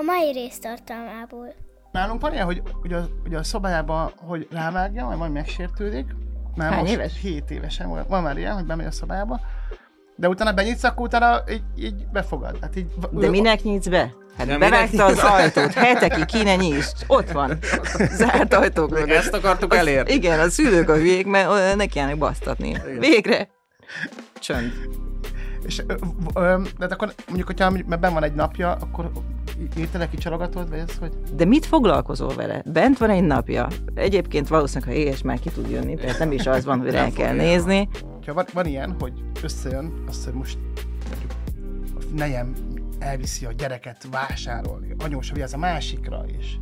A mai rész tartalmából. Nálunk van ilyen, hogy, hogy, a, hogy a szobájába, hogy rávágja, vagy majd megsértődik. Már Hány most éves? 7 évesen van, van már ilyen, hogy bemegy a szobájába. De utána benyitsz, akkor utána így, így befogad. Hát így, De minek nyitsz be? Hát De bevágta az ajtót, hetekig ki ne nyisd. Ott van. Zárt ajtók mögött. Ezt akartuk elérni. Igen, a szülők a hülyék, mert ö, nekiállnak basztatni. Végre. Csönd. És, ö, ö, de hát akkor mondjuk, hogyha mert benn van egy napja, akkor írtál ki csalogatod, vagy ez, hogy De mit foglalkozol vele? Bent van egy napja. Egyébként valószínűleg, ha éhes, már ki tud jönni, tehát nem is az van, hogy rá kell nézni. ha van, van ilyen, hogy összejön, azt, hogy most nejem elviszi a gyereket vásárolni, anyósa vigyáz a másikra, és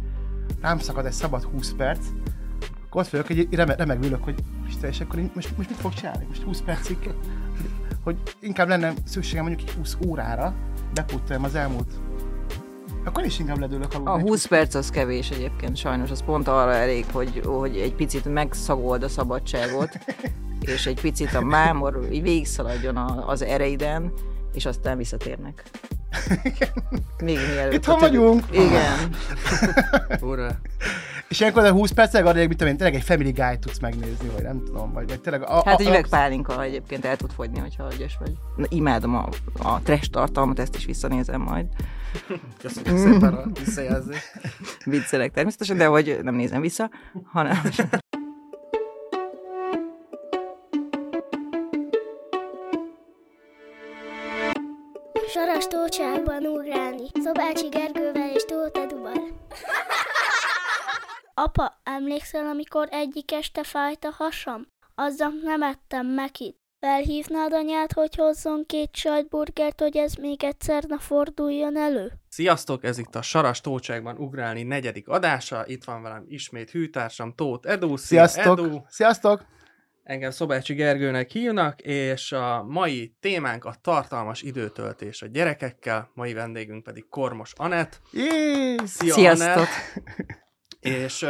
rám szakad egy szabad 20 perc, akkor ott vagyok, hogy reme, remegülök, hogy Isten, és akkor most, most mit fog csinálni? Most 20 percig? Hogy, inkább lenne szükségem mondjuk egy 20 órára, beputtoljam az elmúlt akkor is inkább ledőlök aludni. A 20 perc az kevés egyébként, sajnos. Az pont arra elég, hogy, hogy egy picit megszagold a szabadságot, és egy picit a mámor így végigszaladjon az ereiden, és aztán visszatérnek. Még mielőtt. Itthon a többi- vagyunk. Igen. Ura. És ilyenkor a 20 percig arra, mit tudom én, tényleg egy Family Guy tudsz megnézni, vagy nem tudom, vagy, vagy tényleg... A, Hát a, egy a, üvegpálinka egyébként el tud fogyni, hogyha ügyes vagy. Na, imádom a, a trash tartalmat, ezt is visszanézem majd. Köszönjük szépen a visszajelzést. Viccelek természetesen, de hogy nem nézem vissza, hanem... tócsákban ugrálni. Szobácsi Gergővel és Tóth Eduval. Apa, emlékszel, amikor egyik este fájt a hasam? Azzal nem ettem mekit. Felhívnád anyát, hogy hozzon két sajtburgert, hogy ez még egyszer ne forduljon elő? Sziasztok, ez itt a Saras Tócságban ugrálni negyedik adása. Itt van velem ismét hűtársam Tóth Edu. Szia, Sziasztok! Edu! Sziasztok! Engem Szobácsi Gergőnek hívnak, és a mai témánk a tartalmas időtöltés a gyerekekkel, mai vendégünk pedig Kormos Anett. Jé! Szia, Sziasztok! Anett! És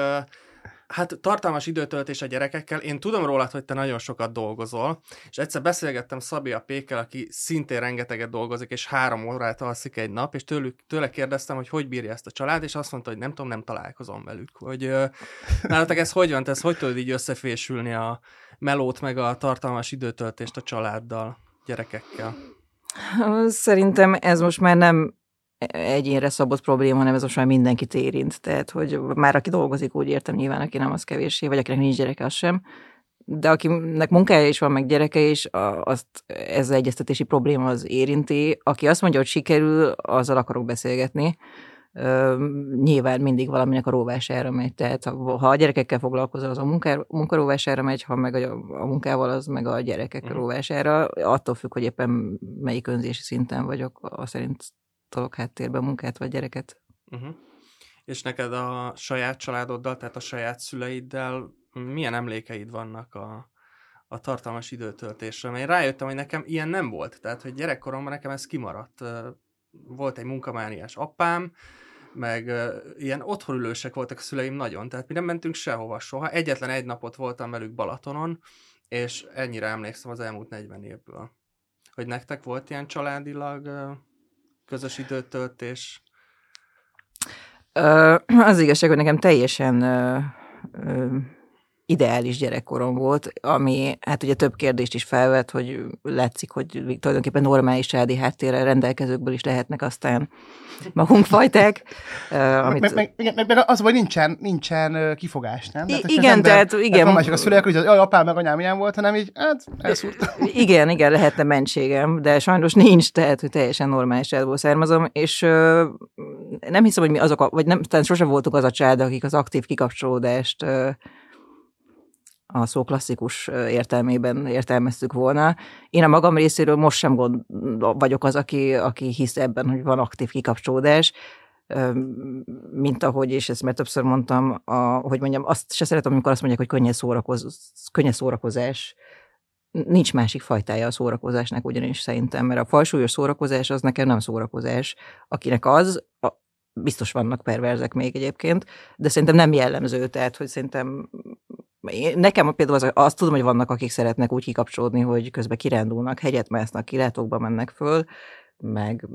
hát tartalmas időtöltés a gyerekekkel. Én tudom rólad, hogy te nagyon sokat dolgozol, és egyszer beszélgettem Szabi a Pékkel, aki szintén rengeteget dolgozik, és három órát alszik egy nap, és tőlük, tőle kérdeztem, hogy hogy bírja ezt a család, és azt mondta, hogy nem tudom, nem találkozom velük. Hogy nálatok ez hogy van, te ezt hogy tudod így összefésülni a melót, meg a tartalmas időtöltést a családdal, gyerekekkel? Szerintem ez most már nem egyénre szabott probléma, hanem ez most már mindenkit érint. Tehát, hogy már aki dolgozik, úgy értem nyilván, aki nem, az kevéssé, vagy akinek nincs gyereke, az sem. De akinek munkája is van, meg gyereke is, azt ez az egyeztetési probléma az érinti. Aki azt mondja, hogy sikerül, azzal akarok beszélgetni. Nyilván mindig valaminek a róvására megy. Tehát ha, ha a gyerekekkel foglalkozol, az a munká, munkaróvására megy, ha meg a, a munkával, az meg a gyerekek Mhm. róvására. Attól függ, hogy éppen melyik önzési szinten vagyok, az szerint tolok háttérbe munkát vagy gyereket. Uh-huh. És neked a saját családoddal, tehát a saját szüleiddel milyen emlékeid vannak a, a tartalmas időtöltésről? Mert én rájöttem, hogy nekem ilyen nem volt. Tehát, hogy gyerekkoromban nekem ez kimaradt. Volt egy munkamániás apám, meg ö, ilyen otthonülősek voltak a szüleim nagyon, tehát mi nem mentünk sehova soha. Egyetlen egy napot voltam velük Balatonon, és ennyire emlékszem az elmúlt 40 évből. Hogy nektek volt ilyen családilag ö, közös időtöltés? Ö, Az igazság, hogy nekem teljesen ideális gyerekkorom volt, ami hát ugye több kérdést is felvet, hogy látszik, hogy tulajdonképpen normális családi háttérrel rendelkezőkből is lehetnek aztán magunkfajták. Ö, Amit... Meg, meg, meg, meg, meg az, hogy nincsen, nincsen kifogás, nem? Az igen, ember- tehát igen. Nem másik a szülők, hogy az, apám meg anyám ilyen volt, hanem így, hát, elszúrt. Igen, igen, lehetne mentségem, de sajnos nincs, tehát hogy teljesen normális családból származom, és nem hiszem, hogy mi azok, a, vagy nem, talán sosem voltunk az a család, akik az aktív kikapcsolódást a szó klasszikus értelmében értelmeztük volna. Én a magam részéről most sem gond, vagyok az, aki, aki hisz ebben, hogy van aktív kikapcsolódás, mint ahogy, és ezt már többször mondtam, a, hogy mondjam, azt se szeretem, amikor azt mondják, hogy könnyed, szórakoz, könnyed szórakozás, nincs másik fajtája a szórakozásnak ugyanis szerintem, mert a falsúlyos szórakozás az nekem nem szórakozás. Akinek az, a, biztos vannak perverzek még egyébként, de szerintem nem jellemző, tehát hogy szerintem én, nekem például az, azt tudom, hogy vannak, akik szeretnek úgy kikapcsolódni, hogy közben kirándulnak, hegyet másznak, kilátókba mennek föl, meg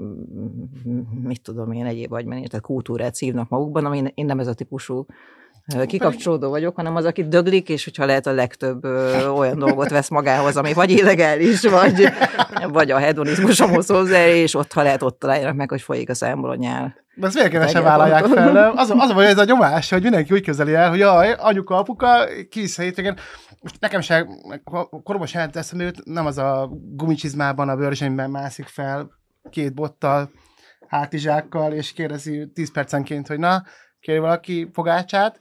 mit tudom én, egyéb agymenés, tehát kultúrát szívnak magukban, ami én nem ez a típusú kikapcsolódó vagyok, hanem az, aki döglik, és hogyha lehet a legtöbb ö, olyan dolgot vesz magához, ami vagy illegális, vagy, vagy a hedonizmusomhoz hozzá, és ott, ha lehet, ott találjanak meg, hogy folyik a számból a nyál. De ezt miért kevesen vállalják fel? Nem? Az, az a baj, ez a nyomás, hogy mindenki úgy közeli el, hogy jaj, anyuka, apuka, kivisz a hétvégén. Most nekem se, koromban se eszembe nem az a gumicsizmában, a bőrzsönyben mászik fel, két bottal, hátizsákkal, és kérdezi 10 percenként, hogy na, kéri valaki fogácsát.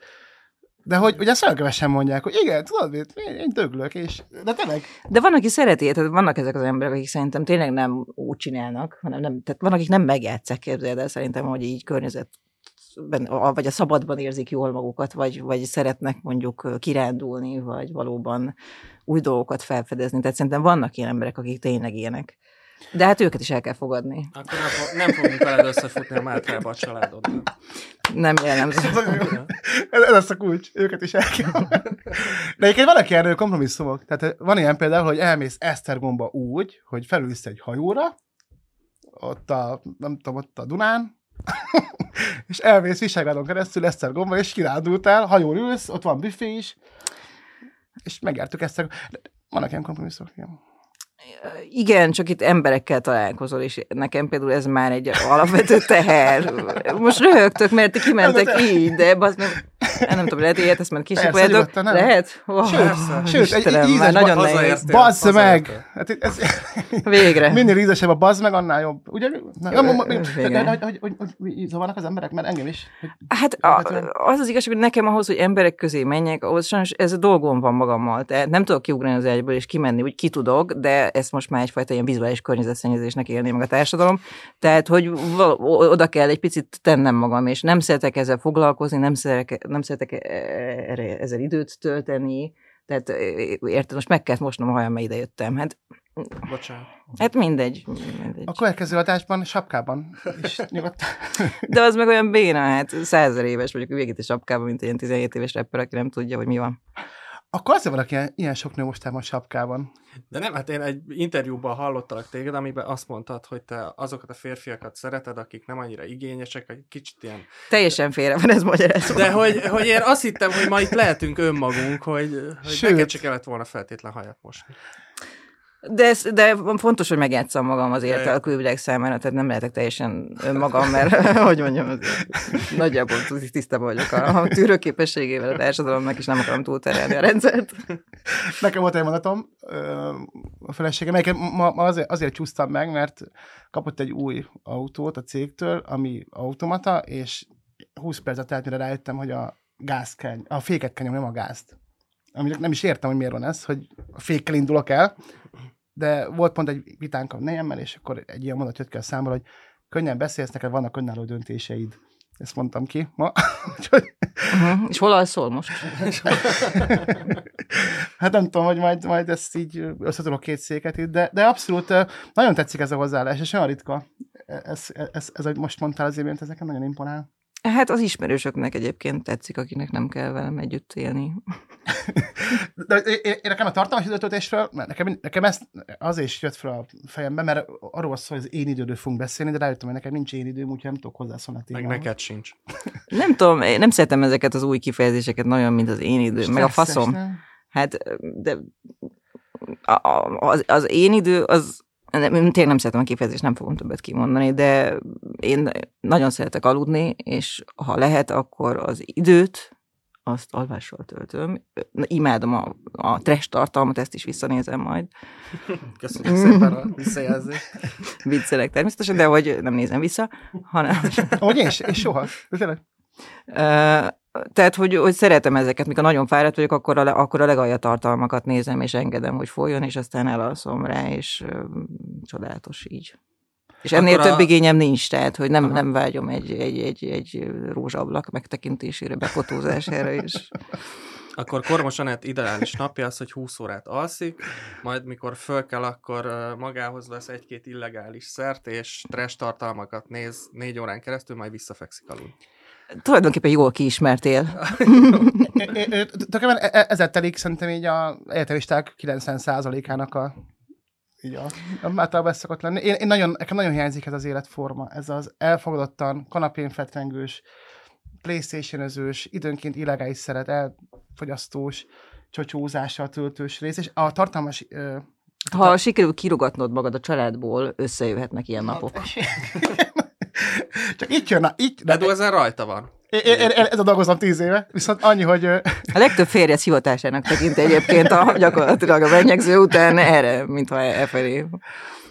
De hogy ugye ezt kevesen mondják, hogy igen, tudod én, én döglök, és de tényleg, De van, aki szereti, tehát vannak ezek az emberek, akik szerintem tényleg nem úgy csinálnak, hanem nem, tehát van, akik nem megjátszák, képzeld el szerintem, hogy így környezet vagy a szabadban érzik jól magukat, vagy, vagy szeretnek mondjuk kirándulni, vagy valóban új dolgokat felfedezni. Tehát szerintem vannak ilyen emberek, akik tényleg ilyenek. De hát őket is el kell fogadni. Akkor nem, fo- nem fogunk veled összefutni a Mátrába a családoddal. Nem jellemző. ez, ez lesz a kulcs, őket is el kell. De egyébként vannak ilyen kompromisszumok. Tehát van ilyen például, hogy elmész Esztergomba úgy, hogy felülsz egy hajóra, ott a, nem tudom, ott a Dunán, és elmész Visegrádon keresztül Esztergomba, és kirándultál, hajón ülsz, ott van büfé is, és megjártuk ezt. Vannak ilyen kompromisszumok, igen. Igen, csak itt emberekkel találkozol, és nekem például ez már egy alapvető teher. Most röhögtök, mert ti kimentek így, de az nem, nem tudom, lehet ilyet, ezt már nyugodtan, nem? Lehet? Oh, Sőt, sőt, egy ízes nagyon nehéz. Bazd meg! Hát ez, Végre. minél ízesebb a bazd meg, annál jobb. Ugye? Na, ma- ma- de, hogy, hogy, hogy, hogy, zavarnak az emberek, mert engem is. Hogy, Hát a, az az igazság, hogy nekem ahhoz, hogy emberek közé menjek, ahhoz sajnos ez a dolgom van magammal. Tehát nem tudok kiugrani az ágyból és kimenni, úgy ki tudok, de ezt most már egyfajta ilyen vizuális környezetszennyezésnek élné meg a társadalom. Tehát, hogy oda kell egy picit tennem magam, és nem szeretek ezzel foglalkozni, nem szeretek, nem szeretek e- erre, ezzel időt tölteni. Tehát e, érted, most meg kellett mosnom a hajam, mert ide jöttem. Hát, Bocsánat. hát mindegy. mindegy. a következő adásban sapkában is nyugodtan. De az meg olyan béna, hát százer éves vagyok, végét a sapkában, mint egy ilyen 17 éves rapper, aki nem tudja, hogy mi van. Akkor azért vannak ilyen, ilyen sok nő mostában sapkában. De nem, hát én egy interjúban hallottalak téged, amiben azt mondtad, hogy te azokat a férfiakat szereted, akik nem annyira igényesek, egy kicsit ilyen... Teljesen félre van ez magyarázva. De hogy, hogy én azt hittem, hogy ma itt lehetünk önmagunk, hogy, hogy Sőt. neked se kellett volna feltétlen hajat mosni. De, ez, de fontos, hogy megjátszam magam azért a külvilág számára, tehát nem lehetek teljesen önmagam, mert hogy mondjam, nagyjából tisztában vagyok a, a tűrőképességével a társadalomnak, és nem akarom túlterelni a rendszert. Nekem volt egy mondatom, a feleségem, melyiket ma, ma azért, azért csúsztam meg, mert kapott egy új autót a cégtől, ami automata, és 20 percet telt, mire rájöttem, hogy a gáz kell, a féket kell nyomni, nem a gázt. Aminek nem is értem, hogy miért van ez, hogy a fékkel indulok el, de volt pont egy vitánk a nejemmel, és akkor egy ilyen mondat jött ki a számból, hogy könnyen beszélsz, neked vannak önálló döntéseid. Ezt mondtam ki ma. Úgyhogy Uh-huh. És hol alszol most? hát nem tudom, hogy majd, majd ezt így összetudok két széket itt, de, de abszolút nagyon tetszik ez a hozzáállás, és olyan ritka. Ez, ez, ez, ez hogy most mondtál az imént, ez nekem nagyon imponál. Hát az ismerősöknek egyébként tetszik, akiknek nem kell velem együtt élni. De én, én nekem a tartalmas időtöltésről, mert nekem, nekem ez azért is jött fel a fejembe, mert arról szól, hogy az én időről fogunk beszélni, de rájöttem, hogy nekem nincs én időm, úgyhogy nem tudok hozzászólni a Meg témához. neked sincs. Nem tudom, én nem szeretem ezeket az új kifejezéseket nagyon, mint az én időm, meg a faszom. nem? Hát, de a, a, az, az én idő, az tényleg nem szeretem a kifejezést, nem fogom többet kimondani, de én nagyon szeretek aludni, és ha lehet, akkor az időt, azt alvással töltöm. Imádom a, a trash tartalmat, ezt is visszanézem majd. Köszönjük szépen a visszajelzést. Viccelek természetesen, de hogy nem nézem vissza, hanem... Ahogy én, és soha. Tényleg. Tehát, hogy, hogy szeretem ezeket, mikor nagyon fáradt vagyok, akkor a, akkor a legalja tartalmakat nézem, és engedem, hogy folyjon, és aztán elalszom rá, és ö, csodálatos így. És ennél Akkor a- több igényem nincs, tehát, hogy nem, Aha. nem vágyom egy, egy, egy, egy rózsablak megtekintésére, befotózására, és Akkor Kormos Anett ideális napja az, hogy 20 órát alszik, majd mikor föl kell, akkor magához vesz egy-két illegális szert, és trash tartalmakat néz négy órán keresztül, majd visszafekszik alul. Tulajdonképpen jól kiismertél. Tulajdonképpen e- e- ezzel telik szerintem így a egyetemisták 90%-ának a így a, általában ez szokott lenni. Én, én nagyon, nekem nagyon hiányzik ez az életforma, ez az elfogadottan, kanapén fetrengős, playstation időnként illegális szeret, elfogyasztós, csocsózással töltős rész, és a tartalmas... Ha sikerül kirogatnod magad a családból, összejöhetnek ilyen napok. Csak itt jön, itt... De ezen rajta van. Én, én, én, ez a dolgozom tíz éve, viszont annyi, hogy... A legtöbb férje hivatásának tekint egyébként a, gyakorlatilag a mennyegző után erre, mintha e felé.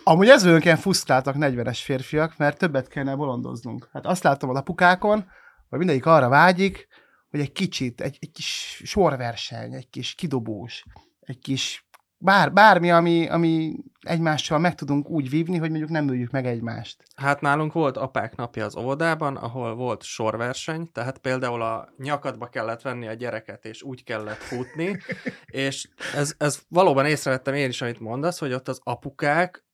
Amúgy ezőnk ilyen fusztráltak 40-es férfiak, mert többet kellene bolondoznunk. Hát azt látom a lapukákon, hogy mindegyik arra vágyik, hogy egy kicsit, egy, egy kis sorverseny, egy kis kidobós, egy kis bár, bármi, ami, ami egymással meg tudunk úgy vívni, hogy mondjuk nem öljük meg egymást. Hát nálunk volt apák napja az óvodában, ahol volt sorverseny, tehát például a nyakadba kellett venni a gyereket, és úgy kellett futni, és ez, ez valóban észrevettem én is, amit mondasz, hogy ott az apukák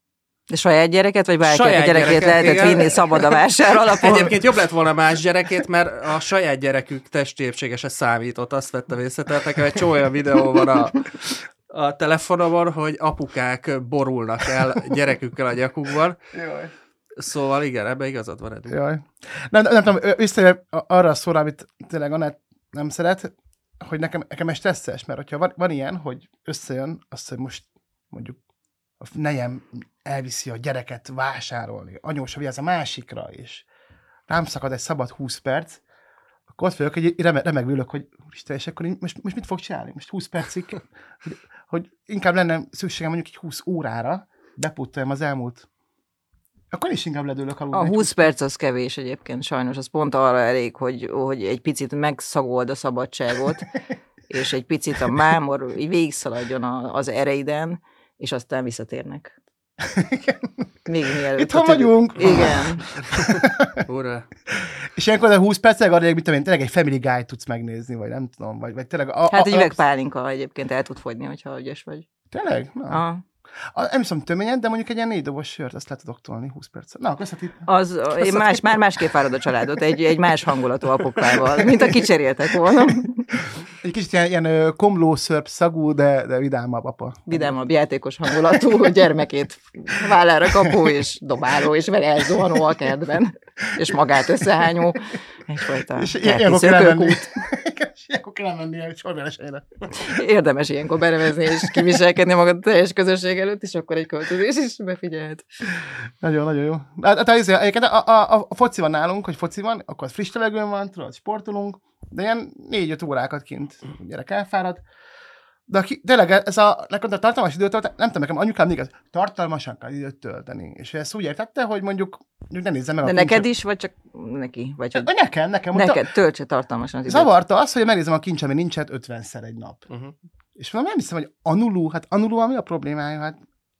de saját gyereket, vagy bárki saját gyerekét gyereket, lehetett igen. vinni szabad a vásár alapon? Egyébként jobb lett volna más gyerekét, mert a saját gyerekük testépsége se számított, azt vettem észre. Tehát nekem egy csomó olyan videó van a, a telefonomon, hogy apukák borulnak el gyerekükkel a nyakukban. Jaj. Szóval igen, ebbe igazad van, Edu. Jaj. Nem, nem, nem tudom, visszajön arra a szóra, amit tényleg Anett nem szeret, hogy nekem, nekem ez stresszes, mert hogyha van, van ilyen, hogy összejön, azt, hogy most mondjuk a nejem elviszi a gyereket vásárolni, anyósa vigyáz a másikra, és rám szakad egy szabad 20 perc, akkor ott vagyok, hogy remeg, remegülök, hogy úristen, és akkor most, most mit fog csinálni? Most 20 percig? Hogy, hogy inkább lenne szükségem mondjuk egy 20 órára, beputtoljam az elmúlt akkor is inkább ledőlök aludni. A 20 perc az kevés egyébként, sajnos. Az pont arra elég, hogy, hogy egy picit megszagold a szabadságot, és egy picit a mámor végigszaladjon az ereiden, és aztán visszatérnek. Még mielőtt. Itt vagyunk. Igen. Ura. És ilyenkor a 20 percig arra, mit tudom én, tényleg egy Family Guy tudsz megnézni, vagy nem tudom, vagy, vagy tényleg... A, hát egy üvegpálinka egyébként el tud fogyni, hogyha ügyes vagy. Tényleg? Na. Aha. A, nem hiszem töményed, de mondjuk egy ilyen négy dobos sört, azt le tudok tolni 20 percet. Na, köszönöm. Az, én más, már másképp várod a családot, egy, egy más hangulatú apokával, mint a kicseréltek volna. Egy kicsit ilyen, ilyen komló szörp szagú, de, de vidámabb apa. Vidámabb, játékos hangulatú, gyermekét vállára kapó, és dobáló, és vele elzuhanó a kertben, és magát összehányó. Egyfajta és ilyenkor kell menni. ilyenkor kell menni egy sorversenyre. Érdemes ilyenkor benevezni és kiviselkedni magad a teljes közösség előtt, és akkor egy költözés is befigyelhet. Nagyon, nagyon jó. Hát, hát, hát a, a, a, a, foci van nálunk, hogy foci van, akkor friss levegőn van, tudod, sportolunk, de ilyen négy-öt órákat kint gyerek elfárad. De aki, tényleg ez a, nekem a tartalmas időt tölteni, nem tudom, nekem anyukám még ez, tartalmasan kell időt tölteni. És ezt úgy értette, hogy mondjuk, mondjuk ne nézze meg De a neked kincs... is, vagy csak neki? Vagy hogy... Nekem, nekem. Neked, a... töltse tartalmasan az időt. Zavarta az, hogy megnézem a kincs, ami nincsen 50-szer egy nap. Uh-huh. És mondom, nem hiszem, hogy anulú, hát anulú, ami a problémája? Hát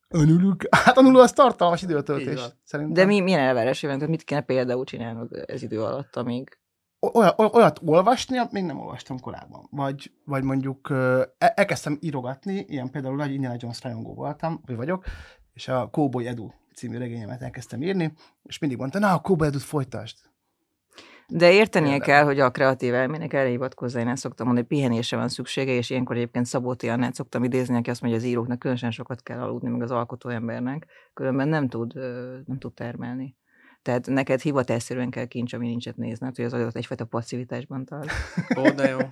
Önülük. Hát anuló az tartalmas időtöltés, szerintem. De mi, milyen elvárás Tehát mit kéne például csinálnod ez idő alatt, amíg olyat, olyat olvasni, még nem olvastam korábban. Vagy, vagy mondjuk e, elkezdtem írogatni, ilyen például nagy Indiana Jones rajongó voltam, vagy vagyok, és a Cowboy Edu című regényemet elkezdtem írni, és mindig mondta, na, a Cowboy Edu-t folytasd. De értenie Jelen. kell, hogy a kreatív elmének erre hivatkozza, én ezt szoktam mondani, hogy pihenésre van szüksége, és ilyenkor egyébként Szabóti Annát szoktam idézni, aki azt mondja, hogy az íróknak különösen sokat kell aludni, meg az alkotó embernek, különben nem tud, nem tud termelni. Tehát neked hivatásszerűen kell kincs, ami nincset nézned, hogy az adat egyfajta passzivitásban tart. Ó, de jó.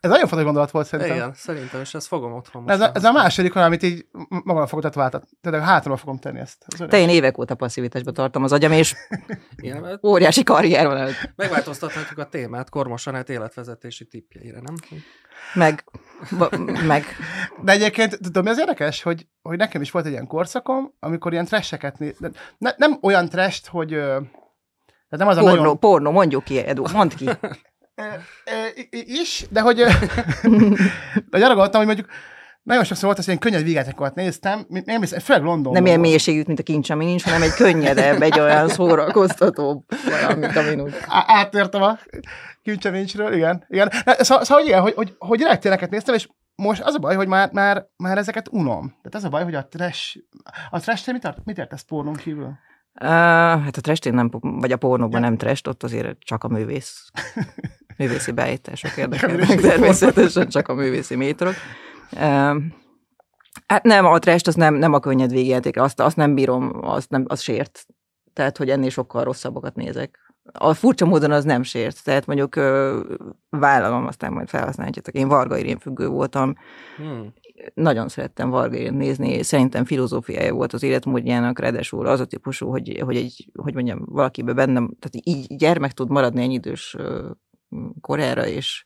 Ez nagyon fontos gondolat volt szerintem. Igen, szerintem, és ezt fogom otthon. Ez a, ez a második, amit így magamra fogok tetováltat. Tehát hátra fogom tenni ezt. Te én évek óta passzivitásban tartom az agyam, és Igen, mert... óriási karrier van előtt. Megváltoztathatjuk a témát Kormosanát életvezetési tippjeire, nem? Meg, meg. De egyébként, tudom, mi az érdekes, hogy, hogy nekem is volt egy ilyen korszakom, amikor ilyen tresseket néz... Ne, nem olyan trest, hogy... Tehát nem az porno, a nagyon... porno, mondjuk ki, Edu, mondd ki. is, de hogy, de arra gondoltam, hogy mondjuk nagyon sokszor volt az, hogy én könnyed vigátékokat néztem, nem hiszem, főleg Londonban. Nem ilyen mélységű, mint a kincs, ami nincs, hanem egy könnyedebb, egy olyan szórakoztató valamit, amin úgy. Átértem a kincsemincsről, igen. igen. Szóval, szóval igen, hogy, hogy, hogy rejtéleket néztem, és most az a baj, hogy már, már, már ezeket unom. Tehát az a baj, hogy a trash, a trash mit, art, mit értesz pornón kívül? Uh, hát a trash nem, vagy a pornóban ja. nem trash, ott azért csak a művész. művészi beállítások érdekelnek, természetesen csak a művészi métrok. Uh, Hát nem, a trest az nem, nem a könnyed végjáték, azt, azt nem bírom, azt, nem, az sért. Tehát, hogy ennél sokkal rosszabbakat nézek. A furcsa módon az nem sért. Tehát mondjuk ö, vállalom, aztán majd felhasználjátok. Én Varga Irén függő voltam. Hmm. Nagyon szerettem Varga Irén nézni. Szerintem filozófiája volt az életmódjának, ráadásul az a típusú, hogy, hogy, egy, hogy mondjam, valakiben bennem, tehát így gyermek tud maradni ennyi idős korára, és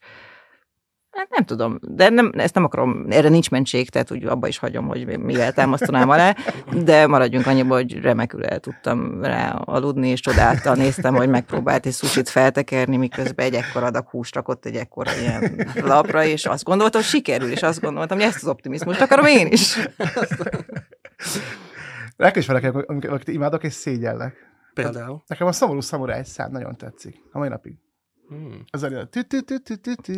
Hát nem tudom, de nem, ezt nem akarom, erre nincs mentség, tehát úgy abba is hagyom, hogy mivel támasztanám alá, de maradjunk annyiba, hogy remekül el tudtam rá aludni, és csodáltal néztem, hogy megpróbált egy susit feltekerni, miközben egy ekkor adag húst rakott egy ekkora ilyen lapra, és azt gondoltam, hogy sikerül, és azt gondoltam, hogy ezt az optimizmust akarom én is. Legkismerek, amiket imádok, és szégyellek. Például. Nekem a szomorú szamuráj szám nagyon tetszik. A mai napig.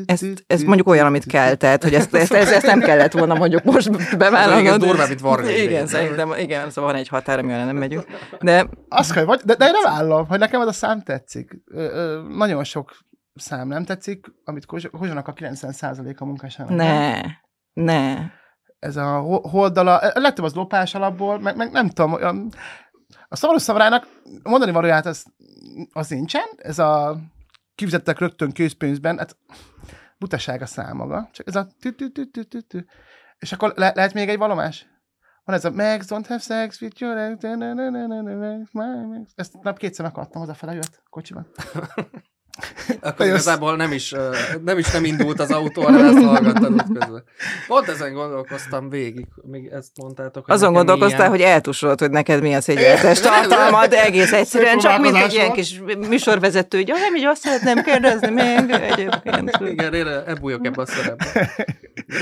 Ez, tü- ez mondjuk olyan, amit kell, tehát, hogy ezt, ezt, ezt, ezt nem kellett volna mondjuk most Igen, bevállalnod. durvább, mint Varga. Igen, szerintem, igen, szóval van egy határ, ami nem megyünk. De Azt kell, vagy, de, de nem állom, hogy nekem ez a szám tetszik. Ö, ö, nagyon sok szám nem tetszik, amit Kozs- Kozsónak a 90% a munkásának. ne, ne. Ez a ho- holdala, legtöbb az lopás alapból, meg, meg nem tudom, olyan, a szomorú szamarának mondani valóját az, az nincsen, ez a kifizettek rögtön készpénzben, hát butaság a szám maga, csak ez a tü tü tü tü tü tü. És akkor le- lehet még egy valomás? Van ez a Max, don't have sex with your ex. Ezt nap kétszer megadtam, hazafele jött kocsiban. Akkor igazából nem is, nem is nem indult az autó, hanem ezt hallgattad ott közben. Pont ezen gondolkoztam végig, még ezt mondtátok. Azon gondolkoztál, ilyen- hogy eltusolod, hogy neked mi a szégyenletes tartalma, de egész egyszerűen csak mint egy ilyen kis műsorvezető, hogy "Ja, nem így azt szeretném kérdezni még egyébként. Igen, én ebújok ebbe a szerepbe.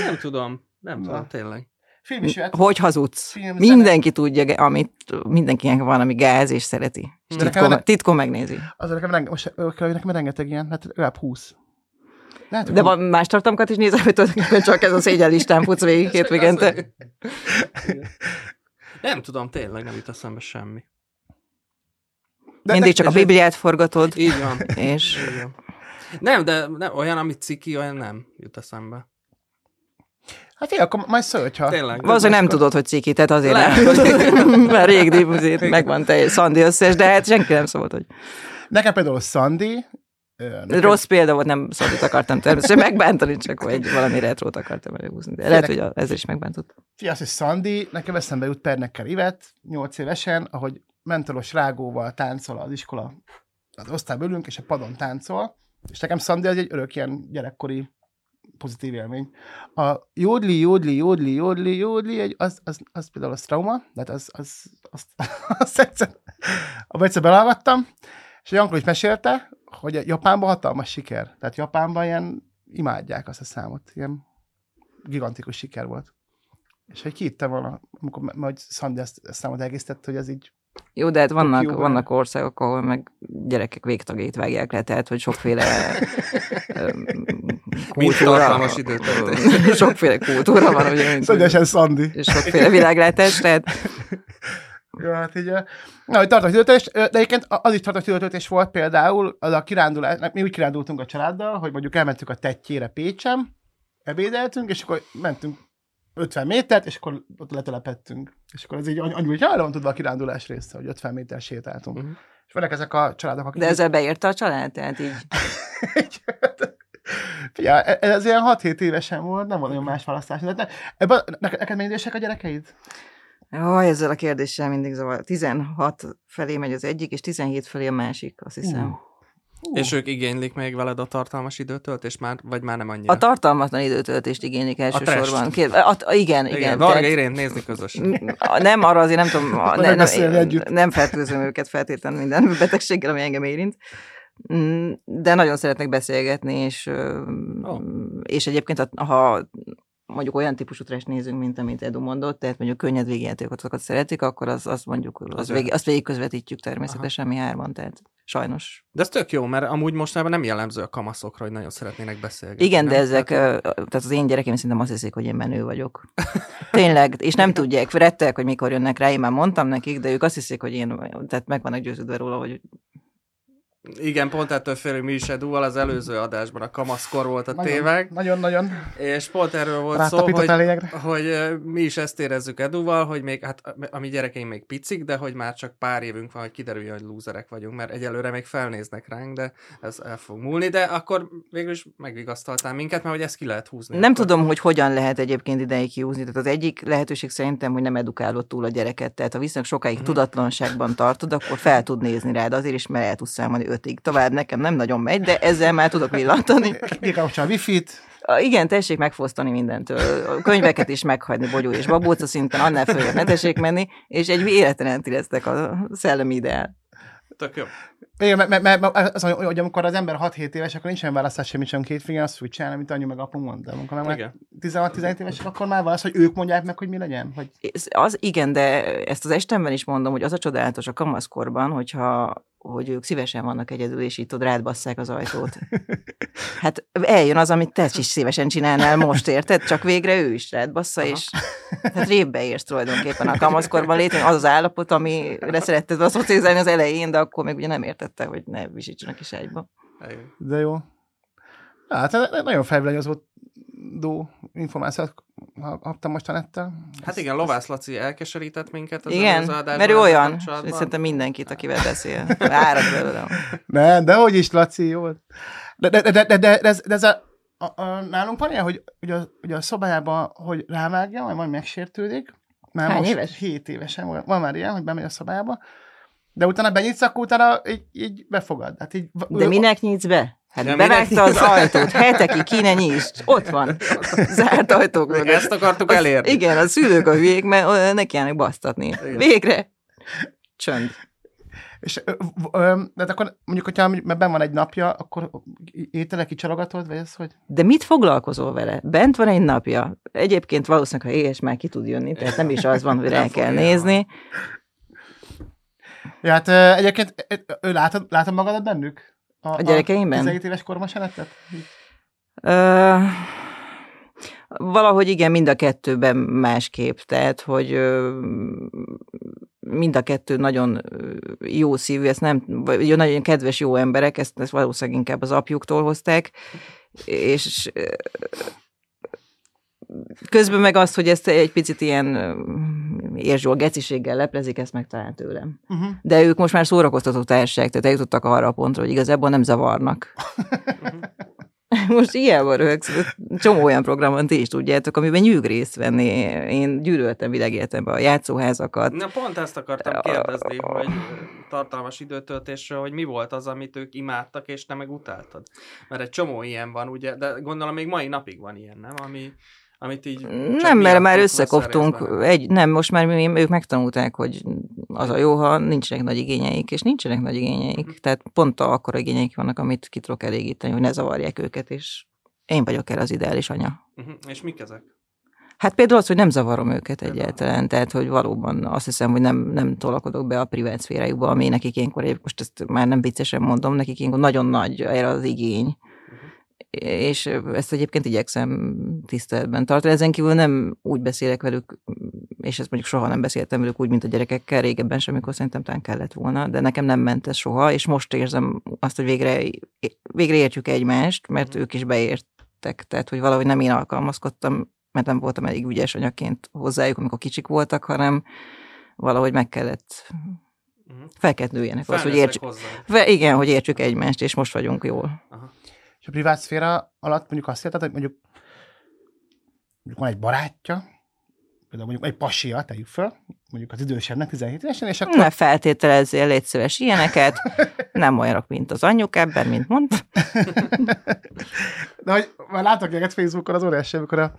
Nem tudom, nem Na. tudom, tényleg. Film is jöhet. Hogy hazudsz? Film, Mindenki tudja, ge- amit mindenkinek van, ami gáz és szereti. És De nekem titkon megnézi. Az nekem, renge, most, nekem rengeteg ilyen, hát legalább 20. Lehet, De van más tartalmakat is nézel, hogy tulajdonképpen csak ez a szégyen listán futsz végig hétvégente. Nem tudom, tényleg nem jut eszembe semmi. De- Mindig csak a Bibliát forgatod, Így van. és Így van. Nem, de nem, olyan, amit ciki, olyan nem jut eszembe. Hát figyelj, akkor majd szólj, hogyha... Tényleg. valószínűleg nem tudod, hogy ciki, tehát azért Lehet, nem. Mert rég dipuzét megvan te Szandi összes, de hát senki nem szólt, hogy Nekem például Sandy, ö, nekem- rossz példa volt, nem Szandit akartam természetesen megbántani, csak hogy valami retrót akartam előhúzni. De lehet, hogy ezzel is megbántott. Az, hogy Sandy, nekem eszembe jut Pernekkel Ivet, 8 évesen, ahogy mentolos rágóval táncol az iskola, az osztályban ülünk, és a padon táncol, és nekem Sandy az egy örök ilyen gyerekkori pozitív élmény. A jódli, jódli, jódli, jódli, jódli, egy, az, az, az például a trauma, tehát az, az, az, az egyszer, abban egyszer belehallgattam, és a Jankó is mesélte, hogy Japánban hatalmas siker. Tehát Japánban ilyen imádják azt a számot. Ilyen gigantikus siker volt. És hogy kiitte volna, amikor majd Sandy ezt, ezt számot egésztett, hogy ez így Jó, de hát vannak, Tokióban. vannak országok, ahol meg gyerekek végtagjait vágják le, tehát hogy sokféle kultúra, sokféle kultúra van, ugye, mint, szögyesen Sandy. és sokféle világlátás, tehát Ja, hát így, na, hogy ö, de egyébként az is időtöltés volt például, az a kirándulás, mi úgy kirándultunk a családdal, hogy mondjuk elmentünk a tetjére Pécsem, ebédeltünk, és akkor mentünk 50 métert, és akkor ott letelepettünk. És akkor ez így annyi, hogy arra van tudva a kirándulás része, hogy 50 méter sétáltunk. Mhm. És vannak ezek a családok, akik... de ezzel beírta a család, tehát így Figyelj, e- ez ilyen 6-7 évesen volt, nem volt nagyon más választás. De ne, ebben, neked, neked mennyi idősek a gyerekeid? Jaj, ezzel a kérdéssel mindig zavar. 16 felé megy az egyik, és 17 felé a másik, azt hiszem. Uh. És ők igénylik még veled a tartalmas időtöltést már, vagy már nem annyira? A tartalmatlan időtöltést igénylik elsősorban. trash. Kér, a, a, igen, igen. igen. Varga tehát- Irén nézni a- Nem, arra azért nem tudom, a, ne, nem, együtt. nem fertőzöm őket feltétlenül minden betegséggel, ami engem érint. Mm, De nagyon szeretnek beszélgetni, és, oh. és egyébként, ha mondjuk olyan típusú trash nézünk, mint amit Edu mondott, tehát mondjuk könnyed végjátékokat szeretik, akkor az, azt mondjuk, az Az vég, ő. azt végig közvetítjük természetesen mi hárman, tehát sajnos. De ez tök jó, mert amúgy mostában nem jellemző a kamaszokra, hogy nagyon szeretnének beszélgetni. Igen, de nem? ezek, Tehát, tehát az én gyerekeim szerintem azt hiszik, hogy én menő vagyok. Tényleg, és nem tudják, rettek, hogy mikor jönnek rá, én már mondtam nekik, de ők azt hiszik, hogy én, tehát meg vannak győződve róla, hogy Igen, pont ettől félünk mi is Eduval, az előző adásban a kamaszkor volt a Nagyon, téveg, Nagyon-nagyon. és pont erről volt szó, hogy, hogy mi is ezt érezzük Eduval, hogy még, hát a mi gyerekeink még picik, de hogy már csak pár évünk van, hogy kiderüljön, hogy lúzerek vagyunk, mert egyelőre még felnéznek ránk, de ez el fog múlni, de akkor végül is megvigasztaltál minket, mert hogy ezt ki lehet húzni. Nem akkor. tudom, hogy hogyan lehet egyébként ideig kiúzni. Tehát az egyik lehetőség szerintem, hogy nem edukálod túl a gyereket. Tehát ha viszonylag sokáig Mhm. tudatlanságban tartod, akkor fel tud nézni rád azért is, mert el tudsz számolni ötig. Tovább nekem nem nagyon megy, de ezzel már tudok villantani. Kikapcsol a wifi-t, igen, tessék megfosztani mindentől. A könyveket is meghagyni bogyó és babóca szinten, annál följebb ne tessék menni, és egy életen enti lesztek a szellemi ideál. Tök jó. Igen, mert, mert, mert az, hogy amikor az ember 6-7 éves, akkor nincsen választás semmit sem két fingeren, azt úgy csinálni, amit anyu meg apu mond. De amikor már Igen. 16-17 évesek, akkor már van az, hogy ők mondják meg, hogy mi legyen. Hogy... Ez- Az igen, de ezt az estemben is mondom, hogy az a csodálatos a kamaszkorban, hogyha hogy ők szívesen vannak egyedül, és itt ott rád basszák az ajtót. Hát eljön az, amit te is szívesen csinálnál most, érted? Csak végre ő is rád bassza, Aha. és hát rébbe érsz tulajdonképpen a kamaszkorban létén. Az az állapot, amire szeretted asszociálni az elején, de akkor még ugye nem értette, hogy ne visítsanak is egybe. Eljön. De jó. Hát nagyon felvillanyozódó információt kaptam most a nettel. Hát igen, Lovász Laci elkeserített minket az Igen, előző adásban mert ő olyan, szerintem mindenkit, akivel beszél. Árad belőle. Nem, de hogy is, Laci, jó. De, de, de, de, de, de, ez, de ez a, a, a, nálunk van ilyen, hogy, hogy, a, hogy a szobájában, hogy rávágja, vagy majd megsértődik. Már Hány most éves? 7 évesen van, van már ilyen, hogy bemegy a szobába. De utána benyitsz, akkor utána így, így befogad. Hát így, De minek nyitsz be? Hát De bevágta az ajtót, hetekig ki ne nyisd. Ott van. Zárt ajtók mögött. Ezt akartuk Az- elérni. Igen, a szülők a hülyék, mert ö, neki állnak basztatni. Igen. Végre. Csönd. És, ö, v- ö, de akkor mondjuk, hogyha mert benn van egy napja, akkor ételek kicsalogatod, vagy ez hogy? De mit foglalkozol vele? Bent van egy napja. Egyébként valószínűleg, ha éhes, már ki tud jönni, tehát nem is az van, hogy Nem rá kell nézni. Ja, hát egyébként látod, látod magadat bennük? A gyerekeimben? 17 éves korban se lettet? Ö, valahogy igen, mind a kettőben másképp, tehát, hogy mind a kettő nagyon jó szívű, ezt nem, vagy nagyon kedves, jó emberek, ezt, ezt valószínűleg inkább az apjuktól hozták, és közben meg azt, hogy ezt egy picit ilyen ö, érzsól geciséggel leplezik, ezt meg talán tőlem. Uh-huh. De ők most már szórakoztató társaság, tehát eljutottak arra a pontra, hogy igazából nem zavarnak. Most hiába röhögsz, csomó olyan programon ti is tudjátok, amiben nyűg részt venni. Én gyűlöltem világéletemben a játszóházakat. Na pont ezt akartam kérdezni, hogy tartalmas időtöltésről, hogy mi volt az, amit ők imádtak, és te meg utáltad. Mert egy csomó ilyen van, ugye, de gondolom még mai napig van ilyen, nem? Ami, amit így... Nem, mert már összekoptunk. Egy, nem, most már mi, ők megtanulták, hogy az a jó, ha nincsenek nagy igényeik, és nincsenek nagy igényeik. Tehát pont akkor igényeik vannak, amit ki tudok elégíteni, hogy ne zavarják őket, és én vagyok erre az ideális anya. Uh-huh. És mik ezek? Hát például az, hogy nem zavarom őket egyáltalán, tehát hogy valóban azt hiszem, hogy nem, nem tolakodok be a privát szférájukba, ami nekik ilyenkor, most ezt már nem viccesen mondom, nekik ilyenkor nagyon nagy erre az igény. És ezt egyébként igyekszem tiszteletben tartani. Ezen kívül nem úgy beszélek velük, és ezt mondjuk soha nem beszéltem velük úgy, mint a gyerekekkel, régebben sem, amikor szerintem talán kellett volna, de nekem nem ment ez soha, és most érzem azt, hogy végre, végre értjük egymást, mert ők is beértek, tehát hogy valahogy nem én alkalmazkodtam mert nem voltam elég ügyes anyaként hozzájuk, amikor kicsik voltak, hanem valahogy meg kellett, Uh-huh. fel kellett nőjenek az, hogy értsük, igen, hogy értsük egymást, és most vagyunk jól. És a privát szféra alatt mondjuk azt érted, hogy mondjuk, mondjuk van egy barátja, például mondjuk egy pasia, tegyük föl, mondjuk az idősebbnek 17 évesen, és akkor Ne feltételezzél, légy szíves ilyeneket, nem olyanok, mint az anyjuk ebben, mint mondta. De hogy már látok ilyeneket Facebookon az óriási, amikor a,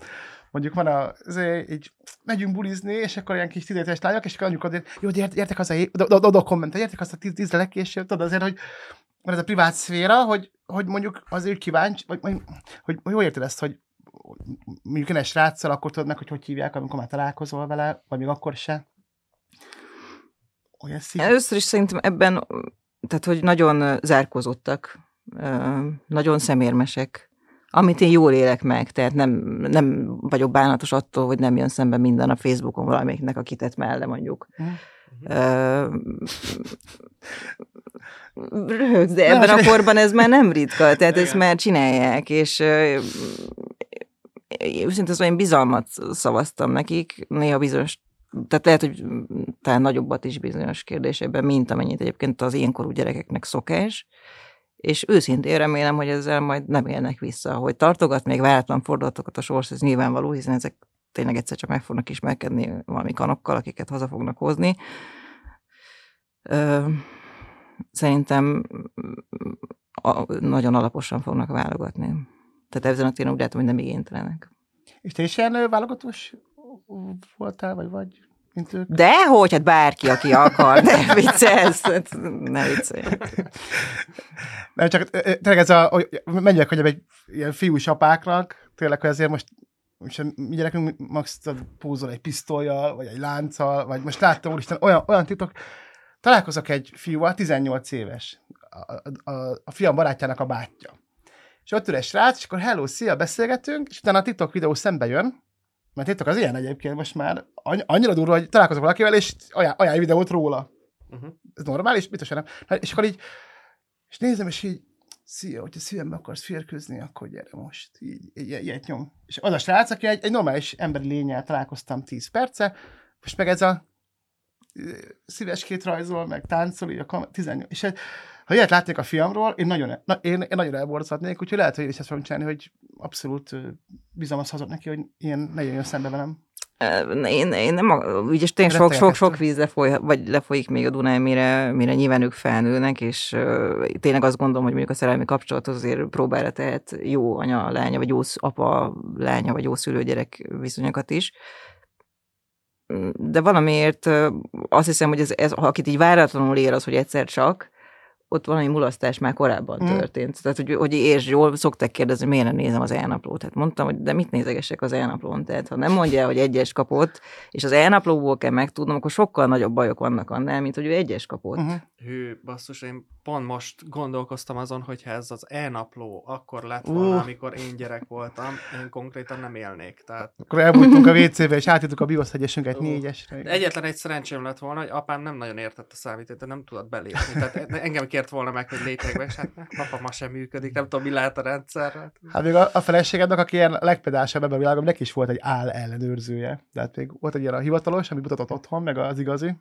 mondjuk van a, azért így megyünk bulizni, és akkor ilyen kis 17 éves lányok, és akkor anyuk azért, jó, de gyertek haza, oda, oda, oda kommentel, gyertek haza tíz, tízre legkésőbb, tudod, azért, hogy van ez a privát szféra, hogy, hogy mondjuk azért kíváncsi, vagy, vagy hogy, hogy jól érted ezt, hogy mondjuk egy sráccal, akkor tudod meg, hogy hogy hívják, amikor már találkozol vele, vagy még akkor se. Olyan szív. Először is szerintem ebben, tehát hogy nagyon zárkozottak, nagyon szemérmesek, amit én jól élek meg, tehát nem, nem vagyok bánatos attól, hogy nem jön szembe minden a Facebookon valamelyiknek a kitett melle mondjuk. Mhm. Uh, röhögsz, de ebben a korban ez már nem ritka, tehát ezt már csinálják, és őszintén szóval én bizalmat szavaztam nekik, néha bizonyos tehát lehet, hogy talán nagyobbat is bizonyos kérdésekben, mint amennyit egyébként az ilyenkorú gyerekeknek szokás, és őszintén remélem, hogy ezzel majd nem élnek vissza, hogy tartogat még váratlan fordulatokat a sors, ez nyilvánvaló, hiszen ezek tényleg egyszer csak meg fognak ismerkedni valami kanokkal, akiket haza fognak hozni. Szerintem nagyon alaposan fognak válogatni. Tehát ezen a téren úgy látom, hogy nem igénytelenek. És te is ilyen válogatós voltál, vagy vagy? Mint ők? De hogy, hát bárki, aki akar, de viccelsz, hát ne viccelj. Nem, csak tényleg ez a, hogy menjek, hogy egy ilyen fiús apáknak, tényleg, hogy ezért most most a mi gyerekünk max pózol egy pisztolyjal, vagy egy lánccal, vagy most láttam, úristen, olyan, olyan titok, találkozok egy fiúval, 18 éves, a, a, a fiam barátjának a bátyja. És ott ül egy srác, és akkor hello, szia, beszélgetünk, és utána a TikTok videó szembe jön, mert TikTok az ilyen egyébként most már annyira durva, hogy találkozok valakivel, és ajánl, ajánl videót róla. Uh-huh. Ez normális? Biztosan nem. Hát, és akkor így, és nézem, és így, szia, hogyha szívembe akarsz férkőzni, akkor gyere most. Így, így, ilyet nyom. És az a srác, aki egy, egy normális emberi lényel találkoztam 10 perce, most meg ez a szíveskét rajzol, meg táncol, így a kam- 18. És ha ilyet látnék a fiamról, én nagyon, na, én, én nagyon elborzatnék, úgyhogy lehet, hogy én is ezt fogom csinálni, hogy abszolút bizalmas hazad neki, hogy ilyen ne jöjjön szembe velem. Én, én nem, ugye tényleg sok, sok, sok víz lefoly, vagy lefolyik még a Dunán, mire, mire nyilván ők felnőnek, és uh, tényleg azt gondolom, hogy mondjuk a szerelmi kapcsolat azért próbára tehet jó anya, lánya, vagy jó apa, lánya, vagy jó szülő-gyerek viszonyokat is. De valamiért azt hiszem, hogy ez, ez, akit így váratlanul ér az, hogy egyszer csak, ott valami mulasztás már korábban mm. történt. Tehát, hogy, hogy értsd jól, szokták kérdezni, miért nem nézem az elnaplót. Tehát mondtam, hogy de mit nézegesek az elnaplón? Tehát, ha nem mondja, hogy egyes kapott, és az elnaplóból kell megtudnom, akkor sokkal nagyobb bajok vannak annál, mint hogy ő egyes kapott. Uh-huh. Hű, basszus, én pont most gondolkoztam azon, hogy ha ez az elnapló akkor lett volna, uh. amikor én gyerek voltam, én konkrétan nem élnék. Tehát... Akkor elbújtunk a WC-be, és átjutunk a BIOS egyesünket uh. négyesre. Egyetlen egy szerencsém lett volna, hogy apám nem nagyon értette a számítót, nem tudott belépni. Tehát engem kért volna meg, hogy lépjek be, és hát papa ma sem működik, nem tudom, mi lehet a rendszer. Hát még a, a feleségednek, aki ilyen legpedásabb ebben a világon, neki is volt egy áll ellenőrzője. Tehát még volt egy ilyen a hivatalos, ami mutatott otthon, meg az igazi.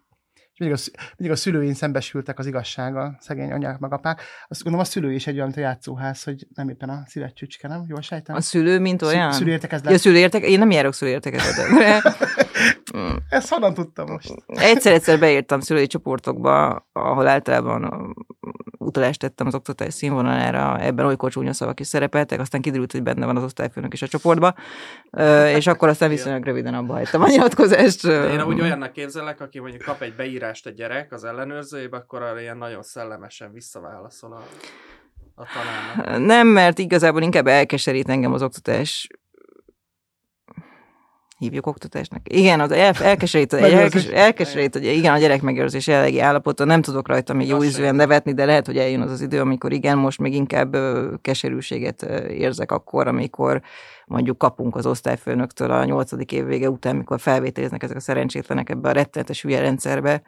És mindig a, mindig a szülőin szembesültek az igazsággal, szegény anyák, meg apák. Azt gondolom, a szülő is egy olyan játszóház, hogy nem éppen a szívet csücske, nem? Jól sejtem? A szülő, mint olyan? Szülő értekezlet. Ja, szülő értek... Én nem járok szülő értekezletet. Ezt honnan tudtam most? Egyszer-egyszer beírtam szülői csoportokba, ahol általában utalást tettem az oktatás színvonalára, ebben olykor csúnya szavak is szerepeltek, aztán kiderült, hogy benne van az osztályfőnök is a csoportba, és akkor aztán viszonylag röviden abba hagytam a nyilatkozást. Én úgy olyannak képzelek, aki mondjuk kap egy beírást a gyerek az ellenőrzőjébe, akkor arra ilyen nagyon szellemesen visszaválaszol a, a tanárnak. Nem, mert igazából inkább elkeserít engem az oktatás hívjuk oktatásnak. Igen, az el, elkeserít, elkes, elkeserít, hogy igen, a gyerek megőrzés jelenlegi állapota, nem tudok rajta még jó ízűen nevetni, de lehet, hogy eljön az az idő, amikor igen, most még inkább keserűséget érzek akkor, amikor mondjuk kapunk az osztályfőnöktől a nyolcadik év vége után, mikor felvételiznek ezek a szerencsétlenek ebbe a rettenetes hülye rendszerbe,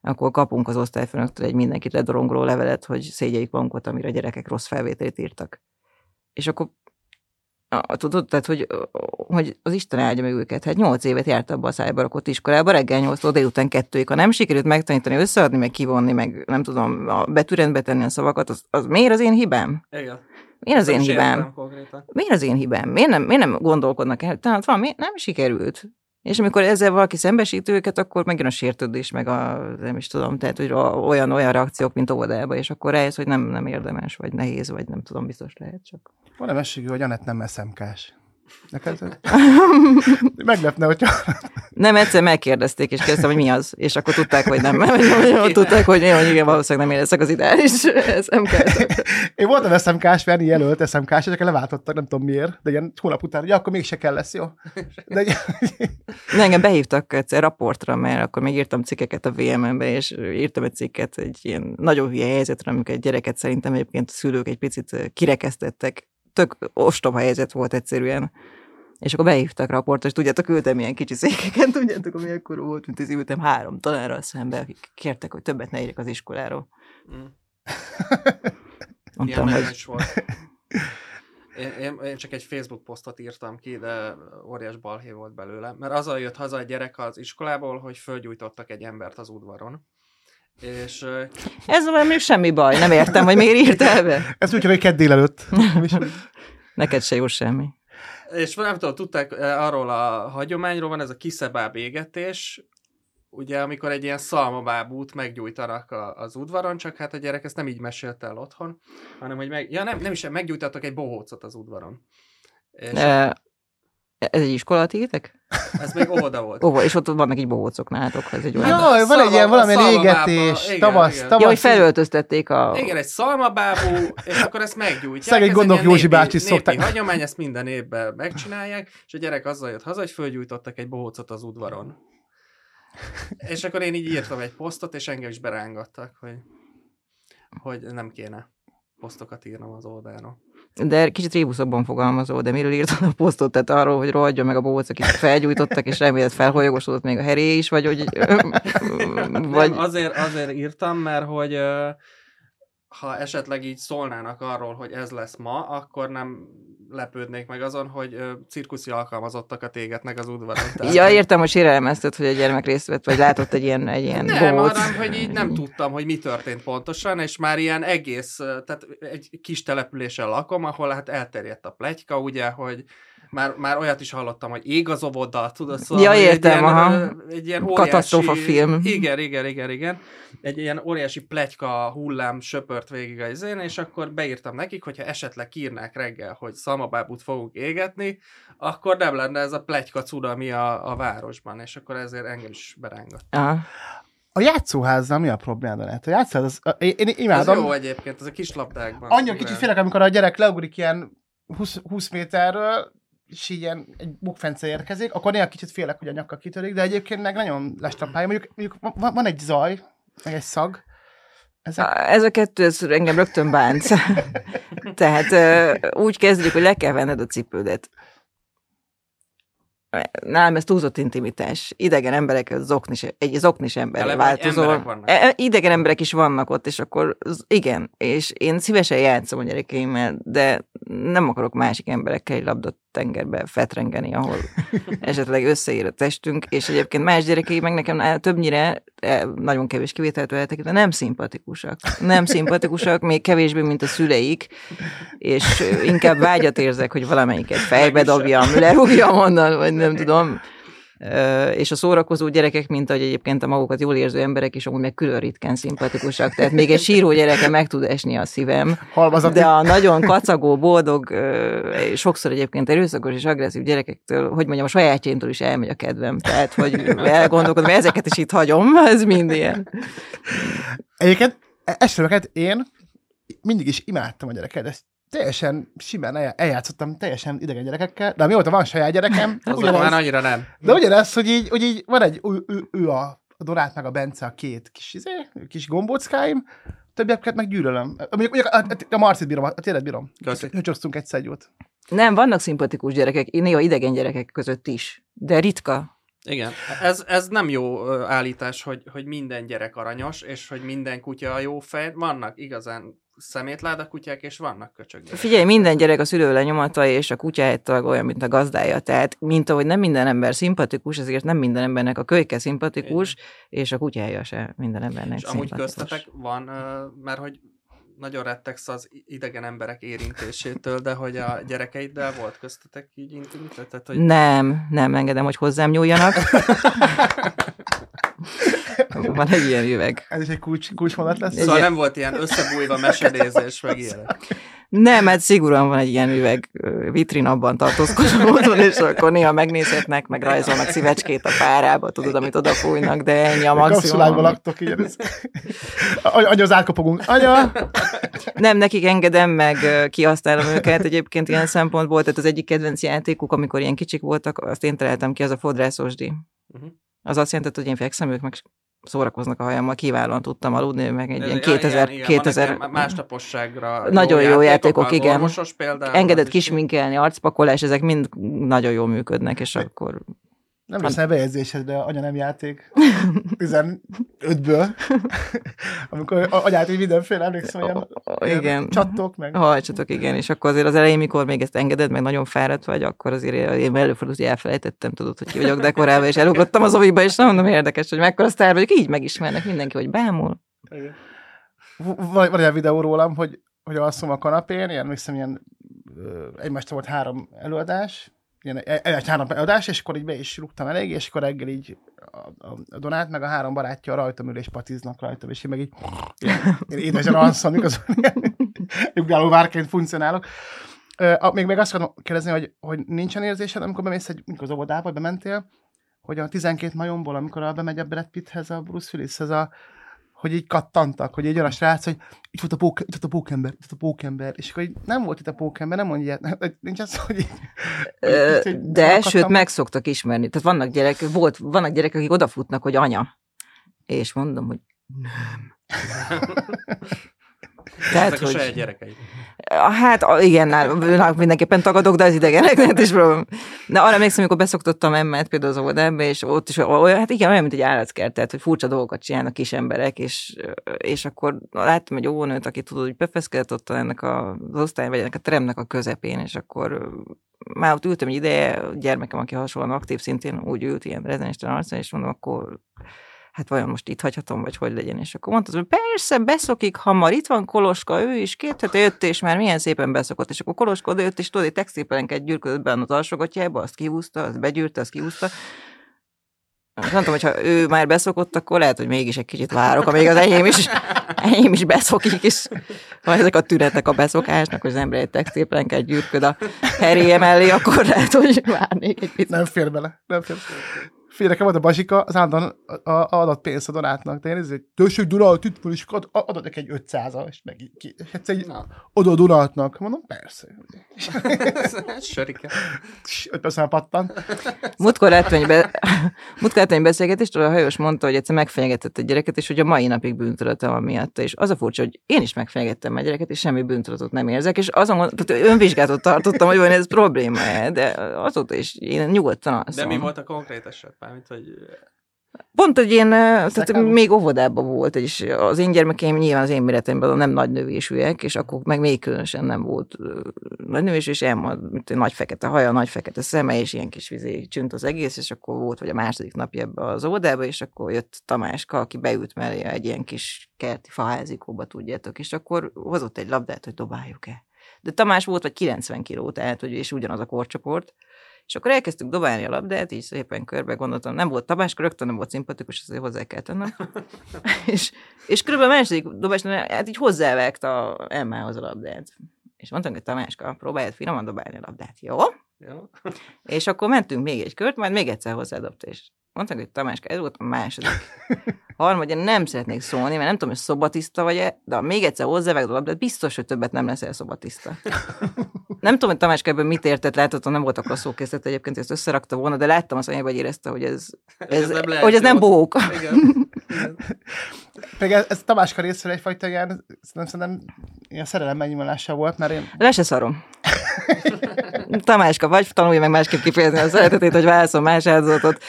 akkor kapunk az osztályfőnöktől egy mindenkit ledorongoló levelet, hogy szégyeljük magunkat, amire a gyerekek rossz felvételét írtak. És akkor a, tudod, tehát, hogy, hogy az Isten áldja meg őket. Hát nyolc évet járt abba a szájba rakott iskolába, reggel nyolctól délután kettőig. Ha nem sikerült megtanítani, összeadni, meg kivonni, meg nem tudom, a betűrendbe tenni a szavakat, az, az miért az én hibám? Igen. Miért az én hibám? Miért az én hibám? Miért nem, miért nem gondolkodnak el? Tehát valami nem sikerült. És amikor ezzel valaki szembesít őket, akkor megjön a sértődés, meg a, nem is tudom, tehát hogy olyan, olyan reakciók, mint óvodába, és akkor rájössz, hogy nem, nem érdemes, vagy nehéz, vagy nem tudom, biztos lehet csak. Van-e mességű, hogy Anett nem eszemkás? Neked meglepne, hogyha... Nem, egyszer megkérdezték, és kérdeztem, hogy mi az, és akkor tudták, hogy nem. Hogy tudták, hogy én, hogy igen, valószínűleg nem érezek az ideális smk Én voltam SMK-s, Verni jelölt SMK-s, és leváltottak, nem tudom miért, de ilyen hónap után, hogy akkor mégse kell lesz, jó? De, de engem behívtak egyszer raportra, mert akkor még írtam cikkeket a VMN-be, és írtam egy cikket egy ilyen nagyon hülye helyzetre, amikor egy gyereket szerintem egyébként a szülők egy picit kirekesztettek tök ostoba helyzet volt egyszerűen. És akkor behívtak raportot, és tudjátok, ültem ilyen kicsi székeken, tudjátok, ami akkor volt, mint ez ültem három tanárral szembe, akik kértek, hogy többet ne írjak az iskoláról. Mm. Mondtam, Ilyen hogy hogy... volt. Én, én, én, csak egy Facebook posztot írtam ki, de óriás balhé volt belőle. Mert azzal jött haza a gyerek az iskolából, hogy fölgyújtottak egy embert az udvaron. És ez valami semmi baj, nem értem, hogy miért írtál be. Ez úgy, hogy kedd délelőtt. Neked se jó semmi. És nem tudom, tudták, arról a hagyományról van ez a kiszebáb égetés, ugye amikor egy ilyen szalmabábút meggyújtanak a, az udvaron, csak hát a gyerek ezt nem így mesélte el otthon, hanem hogy meg, ja nem, nem is, meggyújtottak egy bohócot az udvaron. És E, ez egy iskola tiétek? ez még óvoda volt. Ó, és ott vannak így bohócok nálatok, ez egy olyan... Hát Jaj, van egy ilyen szalma- valamilyen szalmabába, égetés, igen, tavasz, igen. tavasz. Ja, hogy felöltöztették a... Igen, egy szalmabábú, és akkor ezt meggyújtják. Szegény Gondok Józsi népi- bácsi népi szokták. hagyomány, ezt minden évben megcsinálják, és a gyerek azzal jött haza, hogy fölgyújtottak egy bohócot az udvaron. És akkor én így írtam egy posztot, és engem is berángattak, hogy, hogy nem kéne posztokat írnom az oldalról. De kicsit rébuszabban fogalmazó, de miről írtad a posztot? Tehát arról, hogy rohadjon meg a bohóc, akit felgyújtottak, és remélet felholyogosodott még a heré is, vagy hogy... Vagy... Nem, azért, azért írtam, mert hogy ha esetleg így szólnának arról, hogy ez lesz ma, akkor nem lepődnék meg azon, hogy ö, cirkuszi alkalmazottakat égetnek az udvaron. Tehát, Ja, értem, hogy sérelmezted, hogy a gyermek részt vett, vagy látott egy ilyen, egy ilyen Nem, bohóc. hanem, hogy így nem tudtam, hogy mi történt pontosan, és már ilyen egész, tehát egy kis településen lakom, ahol hát elterjedt a pletyka, ugye, hogy már, már olyat is hallottam, hogy ég az óvoda, tudod, szóval Ja, értem, egy ilyen, aha. egy ilyen óriási... Katasztrófa film. Igen, igen, igen, igen. Egy ilyen óriási pletyka hullám söpört végig az én, és akkor beírtam nekik, hogyha esetleg írnák reggel, hogy szalmabábút fogunk égetni, akkor nem lenne ez a pletyka cunami a, a városban, és akkor ezért engem is berángat. Aha. A játszóházzal mi a problémád lehet? A játszóház, az, én, én Ez imádom. jó egyébként, ez a kis labdákban. Annyira kicsit félek, amikor a gyerek leugrik ilyen 20, 20 méterről, és így ilyen egy bukfence érkezik, akkor néha kicsit félek, hogy a nyaka kitörik, de egyébként meg nagyon lestapálja. Mondjuk, mondjuk van, van egy zaj, meg egy szag. Ezek, Ez a kettő, ez engem rögtön bánt. Tehát ö, úgy kezdődik, hogy le kell venned a cipődet. Nálam ez túlzott intimitás. Idegen emberek, zoknis, egy zoknis hogy változol. emberek vannak. E- Idegen emberek is vannak ott, és akkor igen, és én szívesen játszom a gyerekeimmel, de nem akarok másik emberekkel egy labdot tengerbe fetrengeni, ahol esetleg összeér a testünk, és egyébként más gyerekei meg nekem többnyire, nagyon kevés kivételt de nem szimpatikusak. Nem szimpatikusak, még kevésbé, mint a szüleik, és inkább vágyat érzek, hogy valamelyiket fejbe dobjam, lerúgjam onnan, vagy nem tudom. És a szórakozó gyerekek, mint ahogy egyébként a magukat jól érző emberek is amúgy meg külön ritkán szimpatikusak. Tehát még egy síró gyereke meg tud esni a szívem, halmazat, de a nagyon kacagó, boldog, sokszor egyébként erőszakos és agresszív gyerekektől, hogy mondjam, a sajátjaimtól is elmegy a kedvem. Tehát, hogy elgondolkodom, hogy ezeket is itt hagyom, ez mind ilyen. Egyébként e- esőket én mindig is imádtam a gyereket, ezt teljesen simán el- eljátszottam teljesen idegen gyerekekkel, de mióta van saját gyerekem, ugyanez, már annyira nem. de ugyanez, hogy így, hogy így van egy, ő, ő, ő a, a Dorát meg a Bence a két kis, izé, kis gombóckáim, többieket meg gyűlölöm. Mondjuk, mondjuk a, a, a Marcit bírom, a tényleg bírom. Höcsöztünk egyszer jót. Nem, vannak szimpatikus gyerekek, néha idegen gyerekek között is, de ritka. Igen, ez, ez nem jó állítás, hogy, hogy minden gyerek aranyos, és hogy minden kutya a jó fej. Vannak igazán szemétláda kutyák, és vannak köcsög gyerekek. Figyelj, minden gyerek a szülő lenyomata, és a kutyájától olyan, mint a gazdája. Tehát, mint ahogy nem minden ember szimpatikus, ezért nem minden embernek a kölyke szimpatikus, és a kutyája se minden embernek És amúgy szimpatikus. köztetek van, mert hogy nagyon rettegsz az idegen emberek érintésétől, de hogy a gyerekeiddel volt köztetek így intimitás? Tehát, hogy Nem, nem engedem, hogy hozzám nyúljanak. Van egy ilyen üveg. Ez is egy kulcs, kulcsmondat lesz. Szóval Egy- nem volt ilyen összebújva mesedézés, meg ilyenek. Nem, hát szigorúan van egy ilyen üveg vitrin abban tartózkodó és akkor néha megnézhetnek, meg rajzolnak szívecskét a párába, tudod, amit odafújnak, de ennyi a Kapszulákban maximum. laktok, így ez. Anya, anya, az átkopogunk. Anya! Nem, nekik engedem, meg kihasználom őket egyébként ilyen szempontból, tehát az egyik kedvenc játékuk, amikor ilyen kicsik voltak, azt én találtam ki, az a fodrászosdi. Uh-huh. Az azt jelenti, hogy én fekszem, ők meg szórakoznak a hajammal, kiválóan tudtam aludni, meg egy ilyen ja, 2000, igen, igen, 2000 vannak ilyen másnaposságra Nagyon jó játékok, van igen. Orvosos például. engedett is kisminkelni, arcpakolás, ezek mind nagyon jól működnek, és akkor Nem lesz el bejegyzésed, de anya nem játék. 15-ből. Amikor anyát így mindenféle, emlékszem, hogy igen. csattok meg. Hajtsatok, igen, és akkor azért az elején, mikor még ezt engeded, meg nagyon fáradt vagy, akkor azért én előfordult, hogy elfelejtettem, tudod, hogy ki vagyok dekorálva, és elugrottam az oviba, és nem mondom érdekes, hogy mekkora sztár vagyok, így megismernek mindenki, hogy bámul. Igen. Van, van egy videó rólam, hogy, hogy alszom a kanapén, ilyen, emlékszem, ilyen ö, egymástól volt három előadás, ilyen e- egy három előadás, és akkor így be is rúgtam elég, és akkor reggel így a, a, Donát, meg a három barátja rajtam ül, és patiznak rajtam, és én meg így én édesen alszom, mikor ugráló várként funkcionálok. A- még, még azt akarom kérdezni, hogy, hogy nincsen érzésed, amikor bemész egy, mikor az óvodába, bementél, hogy a 12 majomból, amikor a, bemegy a Brad Pitthez, a Bruce Willishez, a, hogy így kattantak, hogy egy olyan a srác, hogy itt volt a, pók, itt volt a pókember, itt volt a pókember, és akkor így nem volt itt a pókember, nem mondja ilyet, nincs az, hogy így, hogy Ö, De, elakadtam. sőt, meg szoktak ismerni. Tehát vannak gyerekek, volt, vannak gyerekek, akik odafutnak, hogy anya. És mondom, hogy nem. Tehát, Ezek a saját hogy, gyerekeid. hát igen, náluk mindenképpen tagadok, de az idegeneknek is próbálom. De arra emlékszem, amikor beszoktottam emmet például az óvodába, és ott is olyan, hát igen, olyan, mint egy állatkert, tehát, hogy furcsa dolgokat csinálnak kis emberek, és, és akkor láttam egy óvónőt, aki tudod, hogy befeszkedett ott ennek az osztály, vagy ennek a teremnek a közepén, és akkor már ott ültem egy ideje, gyermekem, aki hasonlóan aktív, szintén úgy ült ilyen rezenisten arcán, és mondom, akkor hát vajon most itt hagyhatom, vagy hogy legyen. És akkor mondta, hogy persze, beszokik hamar, itt van Koloska, ő is két hete jött, és már milyen szépen beszokott. És akkor Koloska oda jött, és tudod, egy textilpelenket gyűrködött benne az alsogatjába, azt kihúzta, azt begyűrte, azt kihúzta. Azt mondtam, hogy ha ő már beszokott, akkor lehet, hogy mégis egy kicsit várok, amíg az enyém is, enyém is beszokik, és ha ezek a tünetek a beszokásnak, hogy az ember egy textilpelenket gyűrköd a heréje mellé, akkor lehet, hogy várnék egy picit. nem fér bele, nem fér. Fél, nekem volt a bazsika, az állandóan a- a- adott pénzt a Donátnak, de én ez egy tősök Donát, itt van, és ad- adott neki egy 500 és meg ki. És egyszer így oda a Donátnak. Mondom, persze. ez sörike. Öt percen pattan. Múltkor láttam be, múltkor láttam egy beszélgetést, ahol a hajós mondta, hogy egyszer megfenyegetett egy gyereket, és hogy a mai napig bűntudata van miatta. És az a furcsa, hogy én is megfenyegettem egy gyereket, és semmi bűntudatot nem érzek, és azon gond- tehát önvizsgálatot tartottam, hogy van ez probléma -e, de azóta is én nyugodtan De alszom. mi volt a konkrét eset? Mármint, hogy Pont, hogy én, eh, tehát Szekáló? még óvodában volt, és az én gyermekeim nyilván az én méretemben nem nagy növésűek, és akkor meg még különösen nem volt nagy növés, és Emma, mint nagy fekete haja, nagy fekete szeme, és ilyen kis vizé csünt az egész, és akkor volt, vagy a második napja ebbe az óvodába, és akkor jött Tamáska, aki beült mellé egy ilyen kis kerti faházikóba, tudjátok, és akkor hozott egy labdát, hogy dobáljuk-e. De Tamás volt vagy 90 kiló, tehát, hogy és ugyanaz a korcsoport, és akkor elkezdtük dobálni a labdát, így szépen körbe gondoltam, nem volt Tamáska, rögtön nem volt szimpatikus, azért hozzá kell tennem. és, és körülbelül a második dobásnál, hát így hozzávágta Emmához a labdát. És mondtam, hogy Tamáska, próbáljad finoman dobálni a labdát. Jó? jó. És akkor mentünk még egy kört, majd még egyszer hozzádobta, és mondtam, hogy Tamáska, ez volt a második. Harmadja, nem szeretnék szólni, mert nem tudom, hogy szobatiszta vagy-e, de ha még egyszer hozzávágod a labdát, biztos, hogy többet nem leszel szobatiszta. Nem tudom, hogy Tamáska ebben mit értett, láthatóan nem voltak a szókészlet egyébként, hogy ezt összerakta volna, de láttam azt, hogy érezte, hogy ez, ez, nem lehet hogy ez nem bók. Igen. Igen. Pedig ez, ez Tamáska részéről egyfajta ilyen, nem szerintem ilyen szerelem megnyilása volt, mert én Le se szarom. Tamáska, vagy tanulj meg másképp kifejezni a szeretetét, hogy válaszol más áldozatot.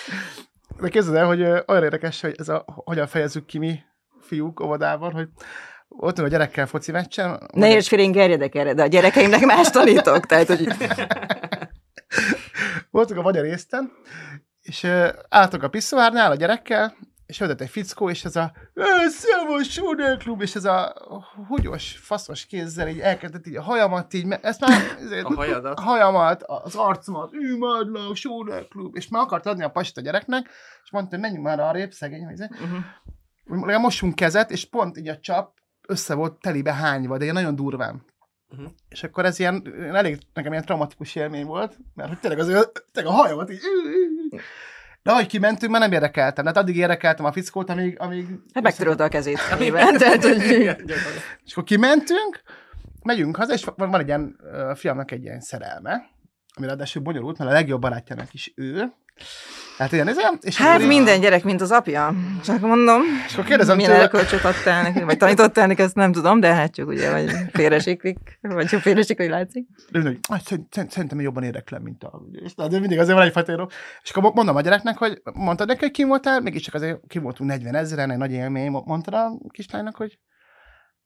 De képzeld el, hogy olyan érdekes, hogy ez a, hogyan fejezzük ki mi fiúk óvodában, hogy voltunk a gyerekkel foci meccsen. Ne érts fél, én gerjedek erre, de a gyerekeimnek más tanítok. Tehát, hogy Voltunk a magyar észten, és álltunk a pisszóárnál a gyerekkel, és jöttett egy fickó, és ez a Szevos Klub, és ez a húgyos, faszos kézzel így elkezdett így a hajamat így, ezt már ezért, A hajadat. a hajamat, az arcomat, imádlak, Klub, és már akart adni a pasit a gyereknek, és mondta, hogy menjünk már vagy izé. uh-huh. legalább mossunk kezet, és pont így a csap össze volt telibe hányva, de ilyen nagyon durván. Mhm. És akkor ez ilyen, elég nekem ilyen traumatikus élmény volt, mert hogy tényleg, az, tényleg a hajamat így... De ahogy kimentünk, már nem érdekeltem. Hát addig érdekeltem a fickót, amíg... amíg hát megtörölte a kezét. Tehát, hogy... És akkor kimentünk, megyünk haza, és van, van egy ilyen, a fiamnak egy ilyen szerelme, ami ráadásul bonyolult, mert a legjobb barátjának is ő, Hát igen, ez és Hát minden gyerek, mint az apja. Csak mondom. És akkor kérdezem milyen tőle- erkölcsöt adtál neki, vagy tanítottál neki, ezt nem tudom, de hát csak ugye, vagy félresiklik, vagy ha félresiklik, látszik. De mindig, "Aj, szerint- szerint- szerintem jobban éreklem, mint a... És de mindig azért van egyfajta író. És akkor mondom a gyereknek, hogy mondtad neki, hogy kim voltál, mégis csak azért kim voltunk 40 ezeren, egy nagy élmény, mondtad a kislánynak, hogy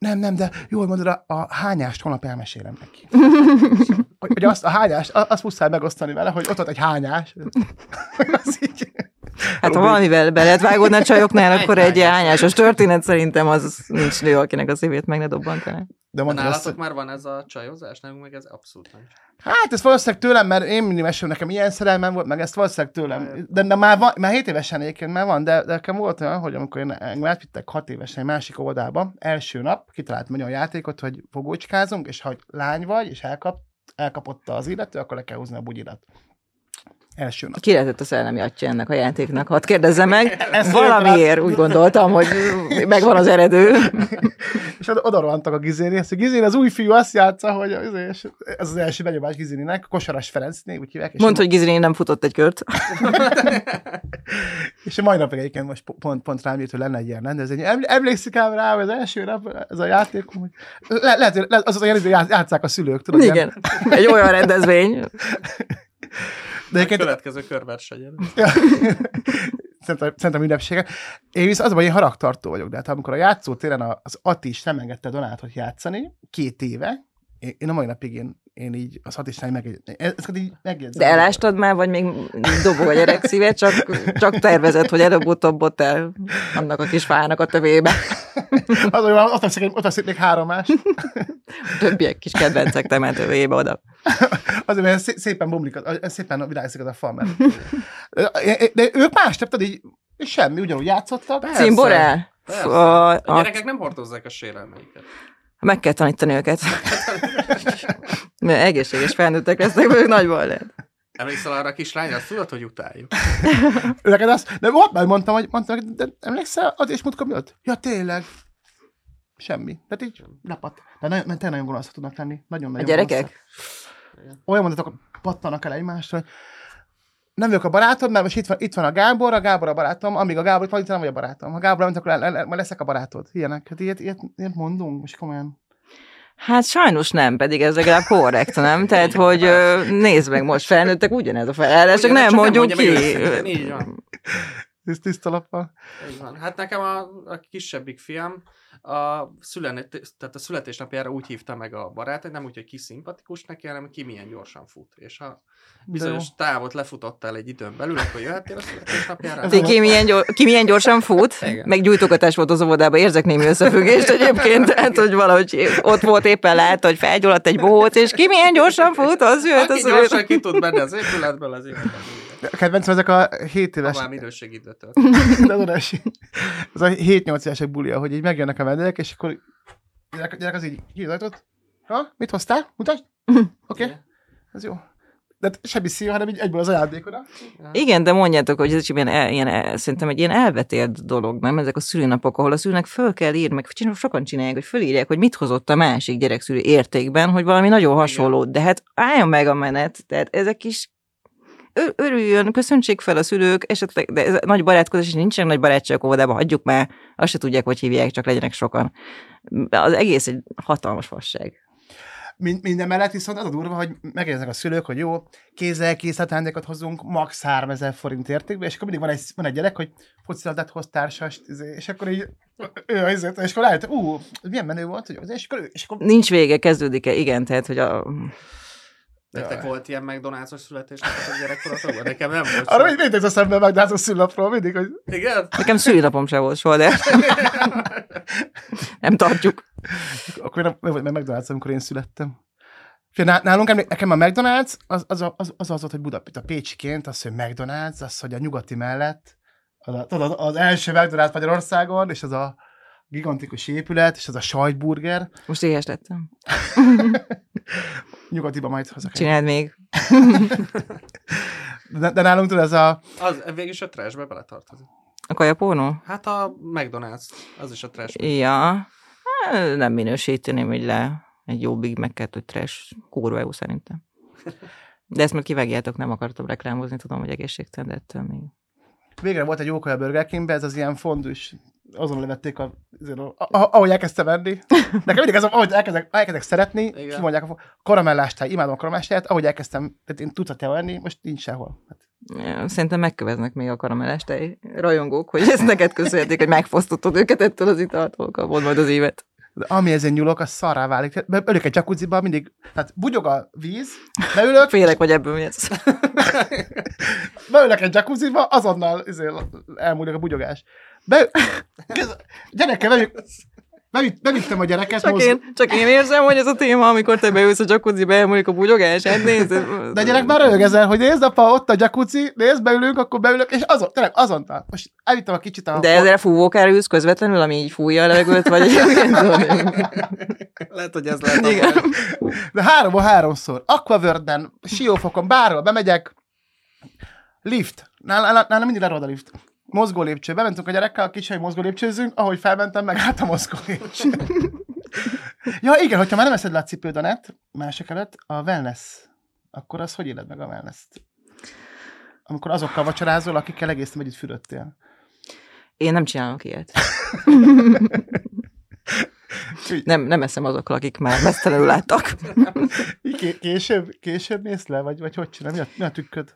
nem, nem, de jól mondod, a, a hányást holnap elmesélem neki. hogy, hogy azt a hányást, azt muszáj megosztani vele, hogy ott volt egy hányás. az így, Hát ha valamivel be lehet vágódni a csajoknál, akkor egy hányás. hányásos történet szerintem az nincs nő, akinek a szívét meg ne dobbantaná. de De azt, nálatok már van ez a csajozás? Nekünk meg ez abszolút nem. Hát ez valószínűleg tőlem, mert én mindig mesélem, nekem ilyen szerelmem volt, meg ezt valószínűleg tőlem. De, de már, van, már 7 évesen egyébként már van, de, de nekem volt olyan, hogy amikor én engem átvittek 6 évesen egy másik oldalba, első nap kitaláltam olyan játékot, hogy fogócskázunk, és ha lány vagy, és elkap, elkapotta az illető, akkor le kell húzni a bugyidat. Első nap. Ki lehetett a szellemi atya ennek a játéknak? Hadd kérdezzem meg. Ezt Valamiért úgy gondoltam, hogy megvan az eredő. És oda, oda rohantak a Gizénihez, hogy Gizéni az új fiú azt játsza, hogy az, és ez az első benyomás Gizéninek, Kosaras Ferencné, úgy hívják. Mondd, hogy Gizrini nem futott egy kört. És mai napig egyébként most pont, pont rám írt, hogy lenne egy ilyen rendezvény. Eml- Emlékszik ám rá, hogy az első nap, ez a játék, hogy le, lehet, hogy az az olyan, hogy játsz- játsszák a szülők, tudod? ilyen- Igen. Egy olyan rendezvény. De egyébként Következő körversenyen. Szerintem, szerintem ünnepsége. Én viszont az a baj, én haragtartó vagyok, de hát amikor a játszótéren a- az Ati is nem engedte Donátot játszani, két éve, én, én a mai napig én, én így az is nem meg, ezt így megjegyzem. De elástad már, vagy még dobog a gyerek szíve, csak, csak tervezed, hogy előbb-utóbb ott el annak a kis fának a tövébe. Az, hogy ott veszik, ott veszik még három más. A többiek kis kedvencek temetőjébe oda. Azért, mert szé- szépen bomlik, az- szépen virágzik az a fal mellett. De ők más, tehát így semmi, ugyanúgy játszottak. A, A a, gyerekek nem hordozzák a sérelmeiket. Meg kell tanítani őket. Mert egészséges felnőttek lesznek, ők nagy baj lehet. Emlékszel arra a kislányra? Azt tudod, hogy utáljuk. Neked azt, de volt már, mondtam, hogy mondtam, hogy de emlékszel, az és múltkor mi ott? Ja, tényleg. Semmi. Tehát így lepat. De nagyon, tényleg nagyon gonoszak tudnak lenni. Nagyon-nagyon A gyerekek? gonoszak. Olyan mondatok pattanak el egymástól, hogy nem vagyok a barátod, mert most itt van, itt van a Gábor, a Gábor a barátom, amíg a Gábor itt van, itt nem vagy a barátom. Ha Gábor nem, akkor le, le, le, majd leszek a barátod. Ilyenek. Hát ilyet, ilyet, ilyet mondunk, most komolyan. Hát sajnos nem, pedig ez legalább korrekt, nem? Tehát, hogy nézd meg, most felnőttek ugyanez a felállás, csak nem mondjuk mondja meg Tiszt, tiszta lappal. Van. Hát nekem a, a kisebbik fiam a, szület, tehát a születésnapjára úgy hívta meg a barátát, nem úgy, hogy ki szimpatikus neki, hanem ki milyen gyorsan fut. És ha bizonyos távot lefutottál egy időn belül, akkor jöhettél a születésnapjára. Ti ki milyen, gyor, ki milyen gyorsan fut, Igen. meg gyújtogatás volt az óvodában, érzek némi összefüggést egyébként, tehát, hogy valahogy ott volt éppen látta, hogy felgyulladt egy bohóc, és ki milyen gyorsan fut, az jöhet Aki az gyorsan ki tud menni az épületből, az jöhet. Kedvencem ezek a 7 éves, Ha már minőségidőtől. de az, az a 7-8 évesek bulia, hogy így megjönnek a vendégek, és akkor gyerek, gyerek az így kiadatott. Ha? Mit hoztál? Mutasd? Oké, okay. ez jó. De hát semmi szív, hanem így egyből az ajándékoda. Igen, de mondjátok, hogy ez csak ilyen, el, ilyen el, szerintem egy ilyen elvetélt dolog, nem? Ezek a szülőnapok, ahol a szülőnek föl kell írni, meg csinál, sokan csinálják, hogy fölírják, hogy mit hozott a másik gyerekszülő értékben, hogy valami nagyon hasonló. De hát álljon meg a menet, tehát ezek is örüljön, köszöntsék fel a szülők, esetleg, de ez nagy barátkozás, és nincsen nagy barátság óvodában, hagyjuk már, azt se tudják, hogy hívják, csak legyenek sokan. Az egész egy hatalmas fasság. Mind, minden mellett viszont az a durva, hogy megérznek a szülők, hogy jó, kézzel készített ajándékot hozunk, max. 3000 forint értékben, és akkor mindig van egy, van egy gyerek, hogy focilabdát hoz társast, izé, és akkor így, ő, izé, és akkor rájött, ú, milyen menő volt, hogy, és akkor, ő- és akkor Nincs vége, kezdődik-e? Igen, tehát, hogy a, Nektek volt ilyen McDonald's-os születésnapot a gyerekkorotokban? Nekem nem volt. arra sem. mindig az eszembe megdázom szülnapról, mindig, hogy Igen? Nekem szülinapom sem volt soha, de nem tartjuk. akkor nem, nem volt meg McDonald's, amikor én születtem. Nálunk nekem a McDonald's az az, az, az, az volt, hogy Budapest, a Pécsiként, az, hogy McDonald's, az, hogy a nyugati mellett, az, a, tudod, az első McDonald's Magyarországon, és az a gigantikus épület, és az a sajtburger, Most éhes lettem. nyugatiba majd hazak. Csináld még. De, de nálunk tudod, ez a, Az végülis a trashbe beletartozik. A kajapornó? Hát a McDonald's, az is a trash. Ja. Nem minősíteném, hogy le egy jó Big Mac-et, hogy trash. Kurva jó szerintem. De ezt már kivágjátok, nem akartam reklámozni, tudom, hogy egészségtelen, de ettől még. Végre volt egy jó a Burger Kingbe, ez az ilyen fondus, azon levették, a, azért, a, a, ahogy elkezdtem venni. Nekem mindig ez, ahogy elkezdek, elkezdek szeretni, Igen. kimondják a karamellástáj, imádom a karamellástájat, ahogy elkezdtem, tehát én tucatjával enni, most nincs sehol. Hát, Ja, Szerintem megköveznek még a karamellás tej rajongók, hogy ezt neked köszönhetik, hogy megfosztottad őket ettől az italtól, kapod majd az évet. De ami ezen nyúlok, az szarrá válik. Beülök egy jacuzziba, mindig, tehát bugyog a víz, beülök, Félek, hogy ebből mi ez. beülök egy jacuzziba, azonnal izé, elmúlik a bugyogás. Be, gyerekkel, bevitt, bevitt, bevittem a gyereket. Csak mozg- én, csak én érzem, hogy ez a téma, amikor te beülsz a jacuzzibe, elmúlik a bugyogás, hát nézd. De a gyerek már röhög ezen, hogy nézd, apa, ott a jacuzzi, nézd, beülünk, akkor beülök, és azon, tényleg azonnal. Most elvittem a kicsit a... De ezzel fúvókára ülsz közvetlenül, ami így fújja a levegőt, vagy Lehet, hogy ez lehet Igen. De háromból háromszor. Aquavörden, siófokon, bárhol bemegyek. Lift. Nálam, nálam mindig lerod a lift. Mozgó lépcső. Bementünk a gyerekkel, a kicsi, mozgó lépcsőzünk, ahogy felmentem, meg hát a mozgó lépcső. ja, igen, hogyha már nem eszed le a cipődanet mások előtt, a wellness, akkor az hogy éled meg a wellness-t? Amikor azokkal vacsorázol, akikkel egész nap együtt fürödtél. Én nem csinálok ilyet. Nem, nem eszem azokkal, akik már mesztelenül láttak. Ké- később, később mész le, vagy, vagy hogy csinál? Mi a, mi a tükköd?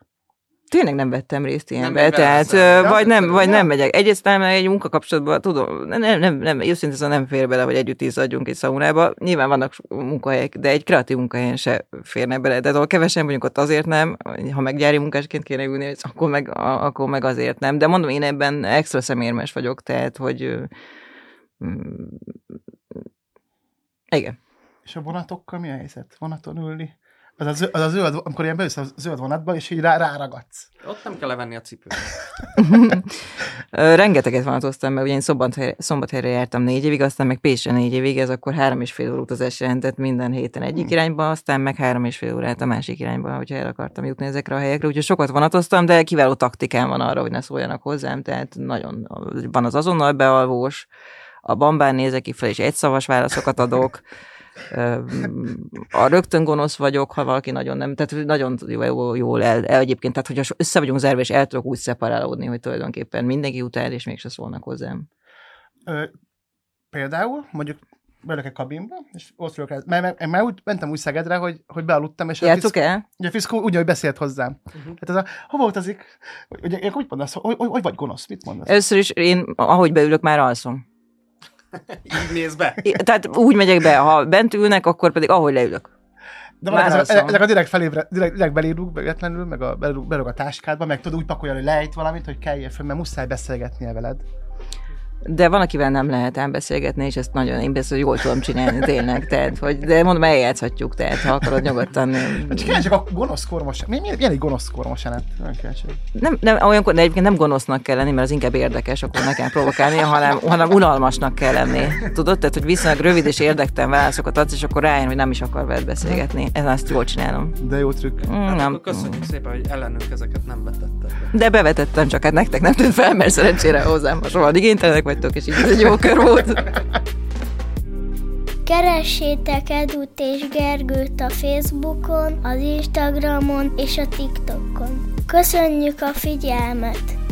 Tényleg nem vettem részt Nem ilyenbe, megy tehát ja? vagy nem, vagy nem megyek. Egyrészt nem, egy munkakapcsolatban tudom, nem, nem, nem, nem őszintén szóval nem fér bele, hogy együtt izzadjunk egy szaunába. Nyilván vannak munkahelyek, de egy kreatív munkahelyen se férne bele. De ahol kevesen vagyunk ott azért nem, ha meg gyári munkásként kéne ülni, akkor meg, akkor meg azért nem. De mondom, én ebben extra szemérmes vagyok, tehát, hogy mm, igen. És a vonatokkal mi a helyzet? Vonaton ülni? Az a, zöld, az a zöld, amikor ilyen beülsz a zöld vonatba, és így rá, ráragadsz. Ott nem kell levenni a cipőt. Rengeteget vonatoztam, mert ugye én szombathelyre, szombathelyre jártam négy évig, aztán meg Pécsre négy évig, ez akkor három és fél óra utazás jelentett minden héten egyik irányba, aztán meg három és fél órát a másik irányba, hogyha el akartam jutni ezekre a helyekre. Úgyhogy sokat vonatoztam, de kiváló taktikám van arra, hogy ne szóljanak hozzám, tehát nagyon van az azonnal bealvós, a bambán nézek ki fel, és egyszavas válaszokat adok. A rögtön gonosz vagyok, ha valaki nagyon nem, tehát nagyon jó, jól el, el egyébként, tehát hogyha össze vagyunk zárva, és el tudok úgy szeparálódni, hogy tulajdonképpen mindenki utál, és mégse szólnak hozzám. Ö, például, mondjuk beülök egy kabinba, és ott vagyok el, mert, mert, mert úgy, mentem úgy Szegedre, hogy, hogy bealudtam, és a Játsszuk fickó, el? ugye a fickó úgy, hogy beszélt hozzám. Uh-huh. Hát ez a, hova utazik? Ugye, úgy mondasz, hogy, hogy, hogy vagy gonosz, mit mondasz? Először is én, ahogy beülök, már alszom. Így néz be. Tehát úgy megyek be, ha bent ülnek, akkor pedig ahogy leülök. De már ezek, ezek a direkt felébre, direkt, direkt belérúg, véletlenül, meg a, belérúg, belérúg a táskádba, meg tudod úgy pakolja, hogy lejt valamit, hogy kelljél föl, mert muszáj beszélgetnie veled. De van, akivel nem lehet ám beszélgetni, és ezt nagyon, én beszél, jól tudom csinálni tényleg, tehát, hogy, de mondom, eljátszhatjuk, tehát ha akarod nyugodtan. Csak kíváncsiak a gonosz kormos, mi, mi, milyen egy gonosz kormos vagyok. Nem, nem, olyankor, de egyébként nem gonosznak kell lenni, mert az inkább érdekes, akkor ne kell provokálni, hanem, hanem unalmasnak kell lenni. Tudod? Tehát, hogy viszonylag rövid és érdektelen válaszokat adsz, és akkor rájön, hogy nem is akar veled beszélgetni. Ezt azt jól csinálom. De jó trükk. Mm, Hát nem. köszönjük szépen, hogy ellenünk ezeket nem vetetted be. De bevetettem, csak hát nektek nem tűnt fel, mert szerencsére hozzám soha igénytelenek vagytok, és így ez egy jó kör volt. Keressétek Edut és Gergőt a Facebookon, az Instagramon és a TikTokon. Köszönjük a figyelmet!